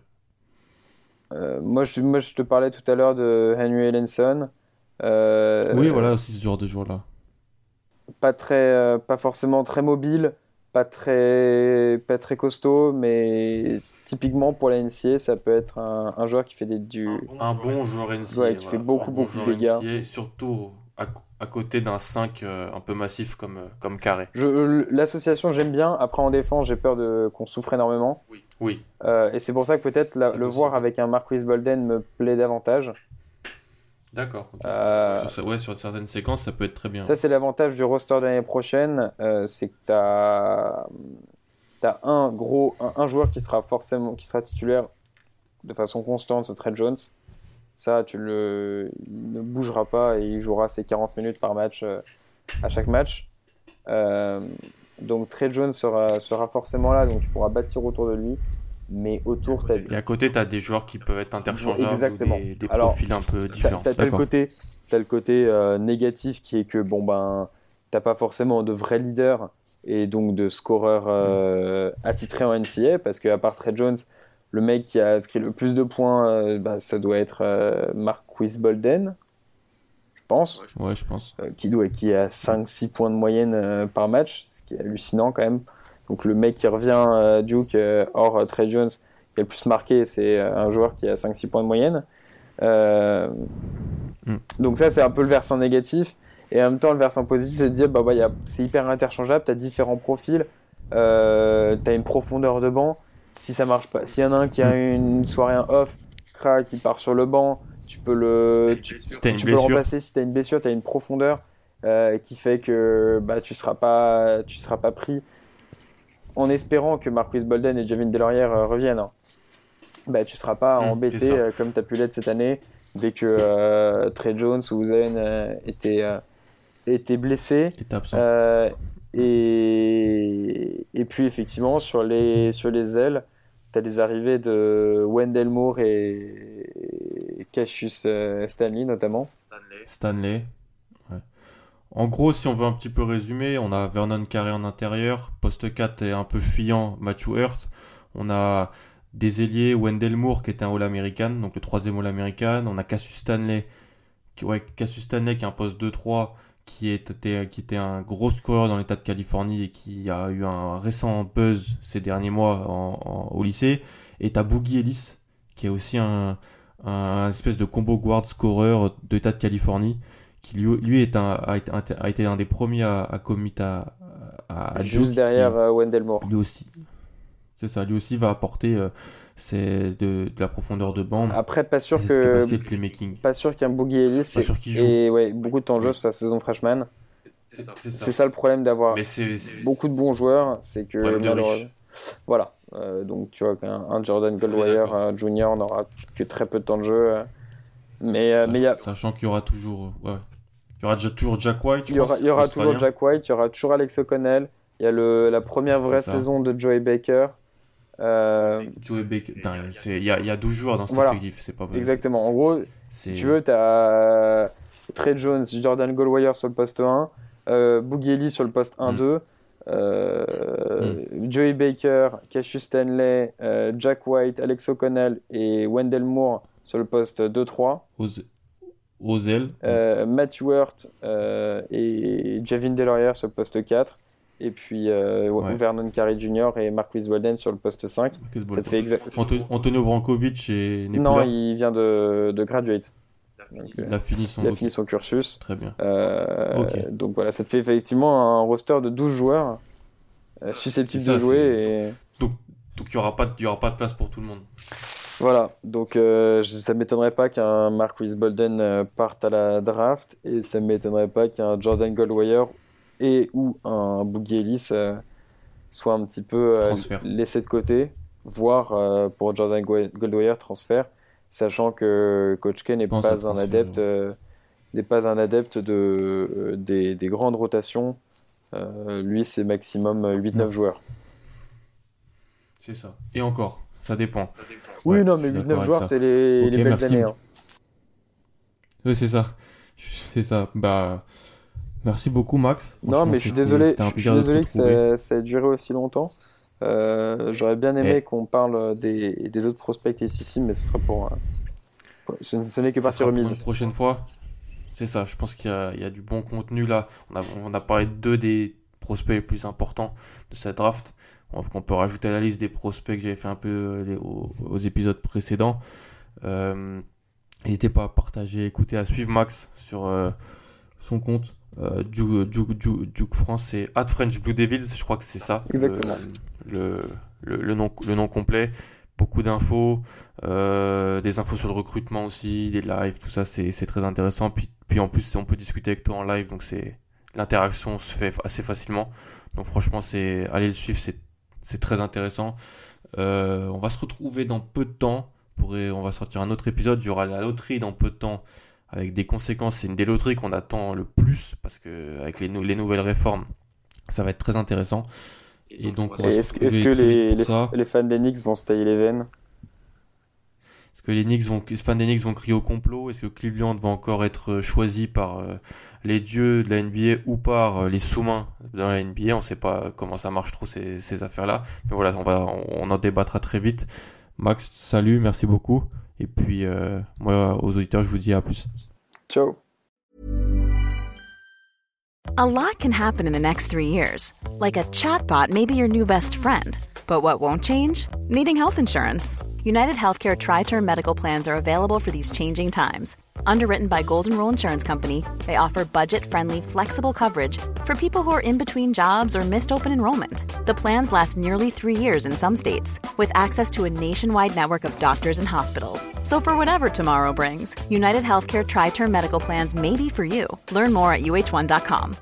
Euh, moi, je, moi, je te parlais tout à l'heure de Henry Ellenson. Euh... Oui, voilà, aussi ce genre de joueur-là. Pas, très, euh, pas forcément très mobile pas très, pas très costaud, mais typiquement pour la NCA, ça peut être un, un joueur qui fait des, du... Un bon joueur NCA. Ouais, qui fait beaucoup, beaucoup de dégâts. surtout à, à côté d'un 5 euh, un peu massif comme, euh, comme carré. L'association, j'aime bien. Après, en défense, j'ai peur qu'on souffre énormément. Oui. oui. Euh, et c'est pour ça que peut-être le voir avec un Marquis Bolden me plaît davantage. D'accord. Euh, ouais, sur certaines séquences, ça peut être très bien. Ça, c'est l'avantage du roster de l'année prochaine, euh, c'est que tu as, as, un gros un, joueur qui sera forcément qui sera titulaire de façon constante, c'est Trey Jones. Ça, tu le, il ne bougera pas et il jouera ses 40 minutes par match euh, à chaque match. donc Trey Jones sera, sera forcément là, donc tu pourras bâtir autour de lui mais autour, tu Et à côté, tu as des joueurs qui peuvent être interchangeables Exactement. des, profils un peu différents. Tu as, le côté, as le côté euh, négatif qui est que bon, ben, tu pas forcément de vrais leaders et donc de scoreurs euh, attitrés en NCA parce qu'à part Trey Jones, le mec qui a inscrit le plus de points, euh, bah, ça doit être Marquis Bolden, je pense. Ouais, je pense. qui, doit, qui a 5-6 points de moyenne par match, ce qui est hallucinant quand même. Donc le mec qui revient, euh, Duke, euh, hors euh, Trey Jones, qui a le plus marqué, c'est un joueur qui a 5-6 points de moyenne. Mm. Donc ça, c'est un peu le versant négatif. Et en même temps, le versant positif, c'est de dire, bah, bah, c'est hyper interchangeable, tu as différents profils, euh, tu as une profondeur de banc. Si ça marche pas, s'il y en a un qui a une soirée un off, crack, qui part sur le banc, tu peux le, tu, peux le remplacer. Si tu as une blessure, tu as une profondeur qui fait que bah, tu ne seras, pas, tu seras pas pris en espérant que Marquis Bolden et Javin Delorière euh, reviennent, hein. bah, tu ne seras pas mmh, embêté euh, comme tu as pu l'être cette année dès que euh, Trey Jones ou Zen étaient, étaient blessés. Et, et, puis effectivement, sur les, sur les ailes, tu as les arrivées de Wendell Moore et Cassius Stanley notamment. Stanley. Stanley. En gros, si on veut un petit peu résumer, on a Vernon Carré en intérieur, poste 4 est un peu fuyant, Matthew Hurt. On a des ailiers, Wendell Moore qui est un All-American, donc le troisième All-American. On a Cassius Stanley, qui, ouais, Cassius Stanley qui est un poste 2-3, qui était, qui était un gros scoreur dans l'État de Californie et qui a eu un récent buzz ces derniers mois au lycée. Et t'as Boogie Ellis, qui est aussi un, un espèce de combo guard scoreur de l'État de Californie qui lui, est un, a, été, a, été, un des premiers à, à commit à, à, Juste derrière euh, Wendell Moore. Lui aussi. C'est ça, lui aussi va apporter euh, de, de, la profondeur de bande. Après, pas sûr que. Pas sûr qu'un Boogie Ellis. Pas sûr qu'il joue. Et ouais, beaucoup de temps de jeu sur sa saison freshman. C'est ça. ça. le problème d'avoir beaucoup de bons joueurs, c'est que voilà. Euh, donc tu vois qu'un Jordan Goldwire Junior n'aura que très peu de temps de jeu. Mais, mais y a... Sachant qu'il y aura toujours. Ouais. Il y aura toujours Jack White. Il y aura, il y aura toujours Jack White, il y aura toujours Alex O'Connell. Il y a le, la première vraie saison de Joey Baker. Euh... Joey Baker, il y, a, il y a 12 joueurs dans cet effectif, c'est pas Exactement. En gros, si tu veux, tu as Trey Jones, Jordan Goldwire sur le poste 1, euh, Boogie sur le poste 1-2, mm. euh, mm. Joey Baker, Cassius Stanley, euh, Jack White, Alex O'Connell et Wendell Moore sur le poste 2-3 aux ailes. Euh, Matthew Hurt euh, et Javin Delorier sur le poste 4. Et puis euh, Vernon Carey Jr. et Marquis Walden sur le poste 5. Ça fait exact... Antonio Brankovic et Non, il vient de, de graduate. il, a fini son... il a fini son cursus. Très bien. Donc voilà, ça te fait effectivement un roster de 12 joueurs susceptibles de jouer. Et... Donc, donc il n'y aura, pas de, aura pas de place pour tout le monde. Voilà, donc euh, ça ne m'étonnerait pas qu'un Marquis Bolden euh, parte à la draft et ça ne m'étonnerait pas qu'un Jordan Goldwire et ou un Boogie Ellis euh, soit un petit peu laissé de côté. voire pour Jordan Goldwire transfert, sachant que Coach K n'est pas un adepte n'est pas un adepte de, des, des grandes rotations. lui, c'est maximum 8-9 joueurs. C'est ça. Et encore, ça dépend. Oui, non, mais 8-9 joueurs, c'est les, les, belles années. Hein. Oui, c'est ça. C'est ça. Bah, merci beaucoup, Max. Non, mais je suis désolé, je suis désolé que ça, ça, ait duré aussi longtemps. Euh, j'aurais bien aimé qu'on parle des, des, autres prospects ici, mais ce sera pour. Euh, ce n'est que partie remise. Une prochaine fois. C'est ça, je pense qu'il y, y, a du bon contenu là. On a, on a parlé de deux des prospects les plus importants de cette draft. On, peut rajouter à la liste des prospects que j'avais fait un peu euh, aux, épisodes précédents. Euh, N'hésitez pas à partager, écouter, à suivre Max sur son compte. Euh, Duke, France, c'est at French Blue Devils, je crois que c'est ça. Exactement. Le, le, nom, le nom complet. Beaucoup d'infos, euh, des infos sur le recrutement aussi, des lives, tout ça, c'est très intéressant. Puis, puis en plus, on peut discuter avec toi en live, donc c'est l'interaction se fait assez facilement. Donc franchement, c'est aller le suivre, c'est très intéressant. Euh, on va se retrouver dans peu de temps on va sortir un autre épisode. Il y aura la loterie dans peu de temps avec des conséquences. C'est une des loteries qu'on attend le plus parce que avec les, les, nouvelles réformes, ça va être très intéressant. Et donc, est-ce que les, les, fans des Knicks vont se tailler les veines? Est-ce que les, Knicks vont, les fans des Knicks vont crier au complot? Est-ce que Cleveland va encore être choisi par euh, les dieux de la NBA ou par euh, les sous-mains dans la NBA On ne sait pas comment ça marche trop ces, ces affaires-là. Mais voilà, on, va, on en débattra très vite. Max, salut, merci beaucoup. Et puis, euh, moi, aux auditeurs, je vous dis à plus. Ciao. A lot can happen in the next three years. Like a chatbot may be your new best friend. But what won't change? Needing health insurance. United Healthcare Tri Term Medical Plans are available for these changing times. Underwritten by Golden Rule Insurance Company, they offer budget-friendly, flexible coverage for people who are in between jobs or missed open enrollment. The plans last nearly three years in some states, with access to a nationwide network of doctors and hospitals. So for whatever tomorrow brings, United Healthcare Tri-Term Medical Plans may be for you. Learn more at uh1.com.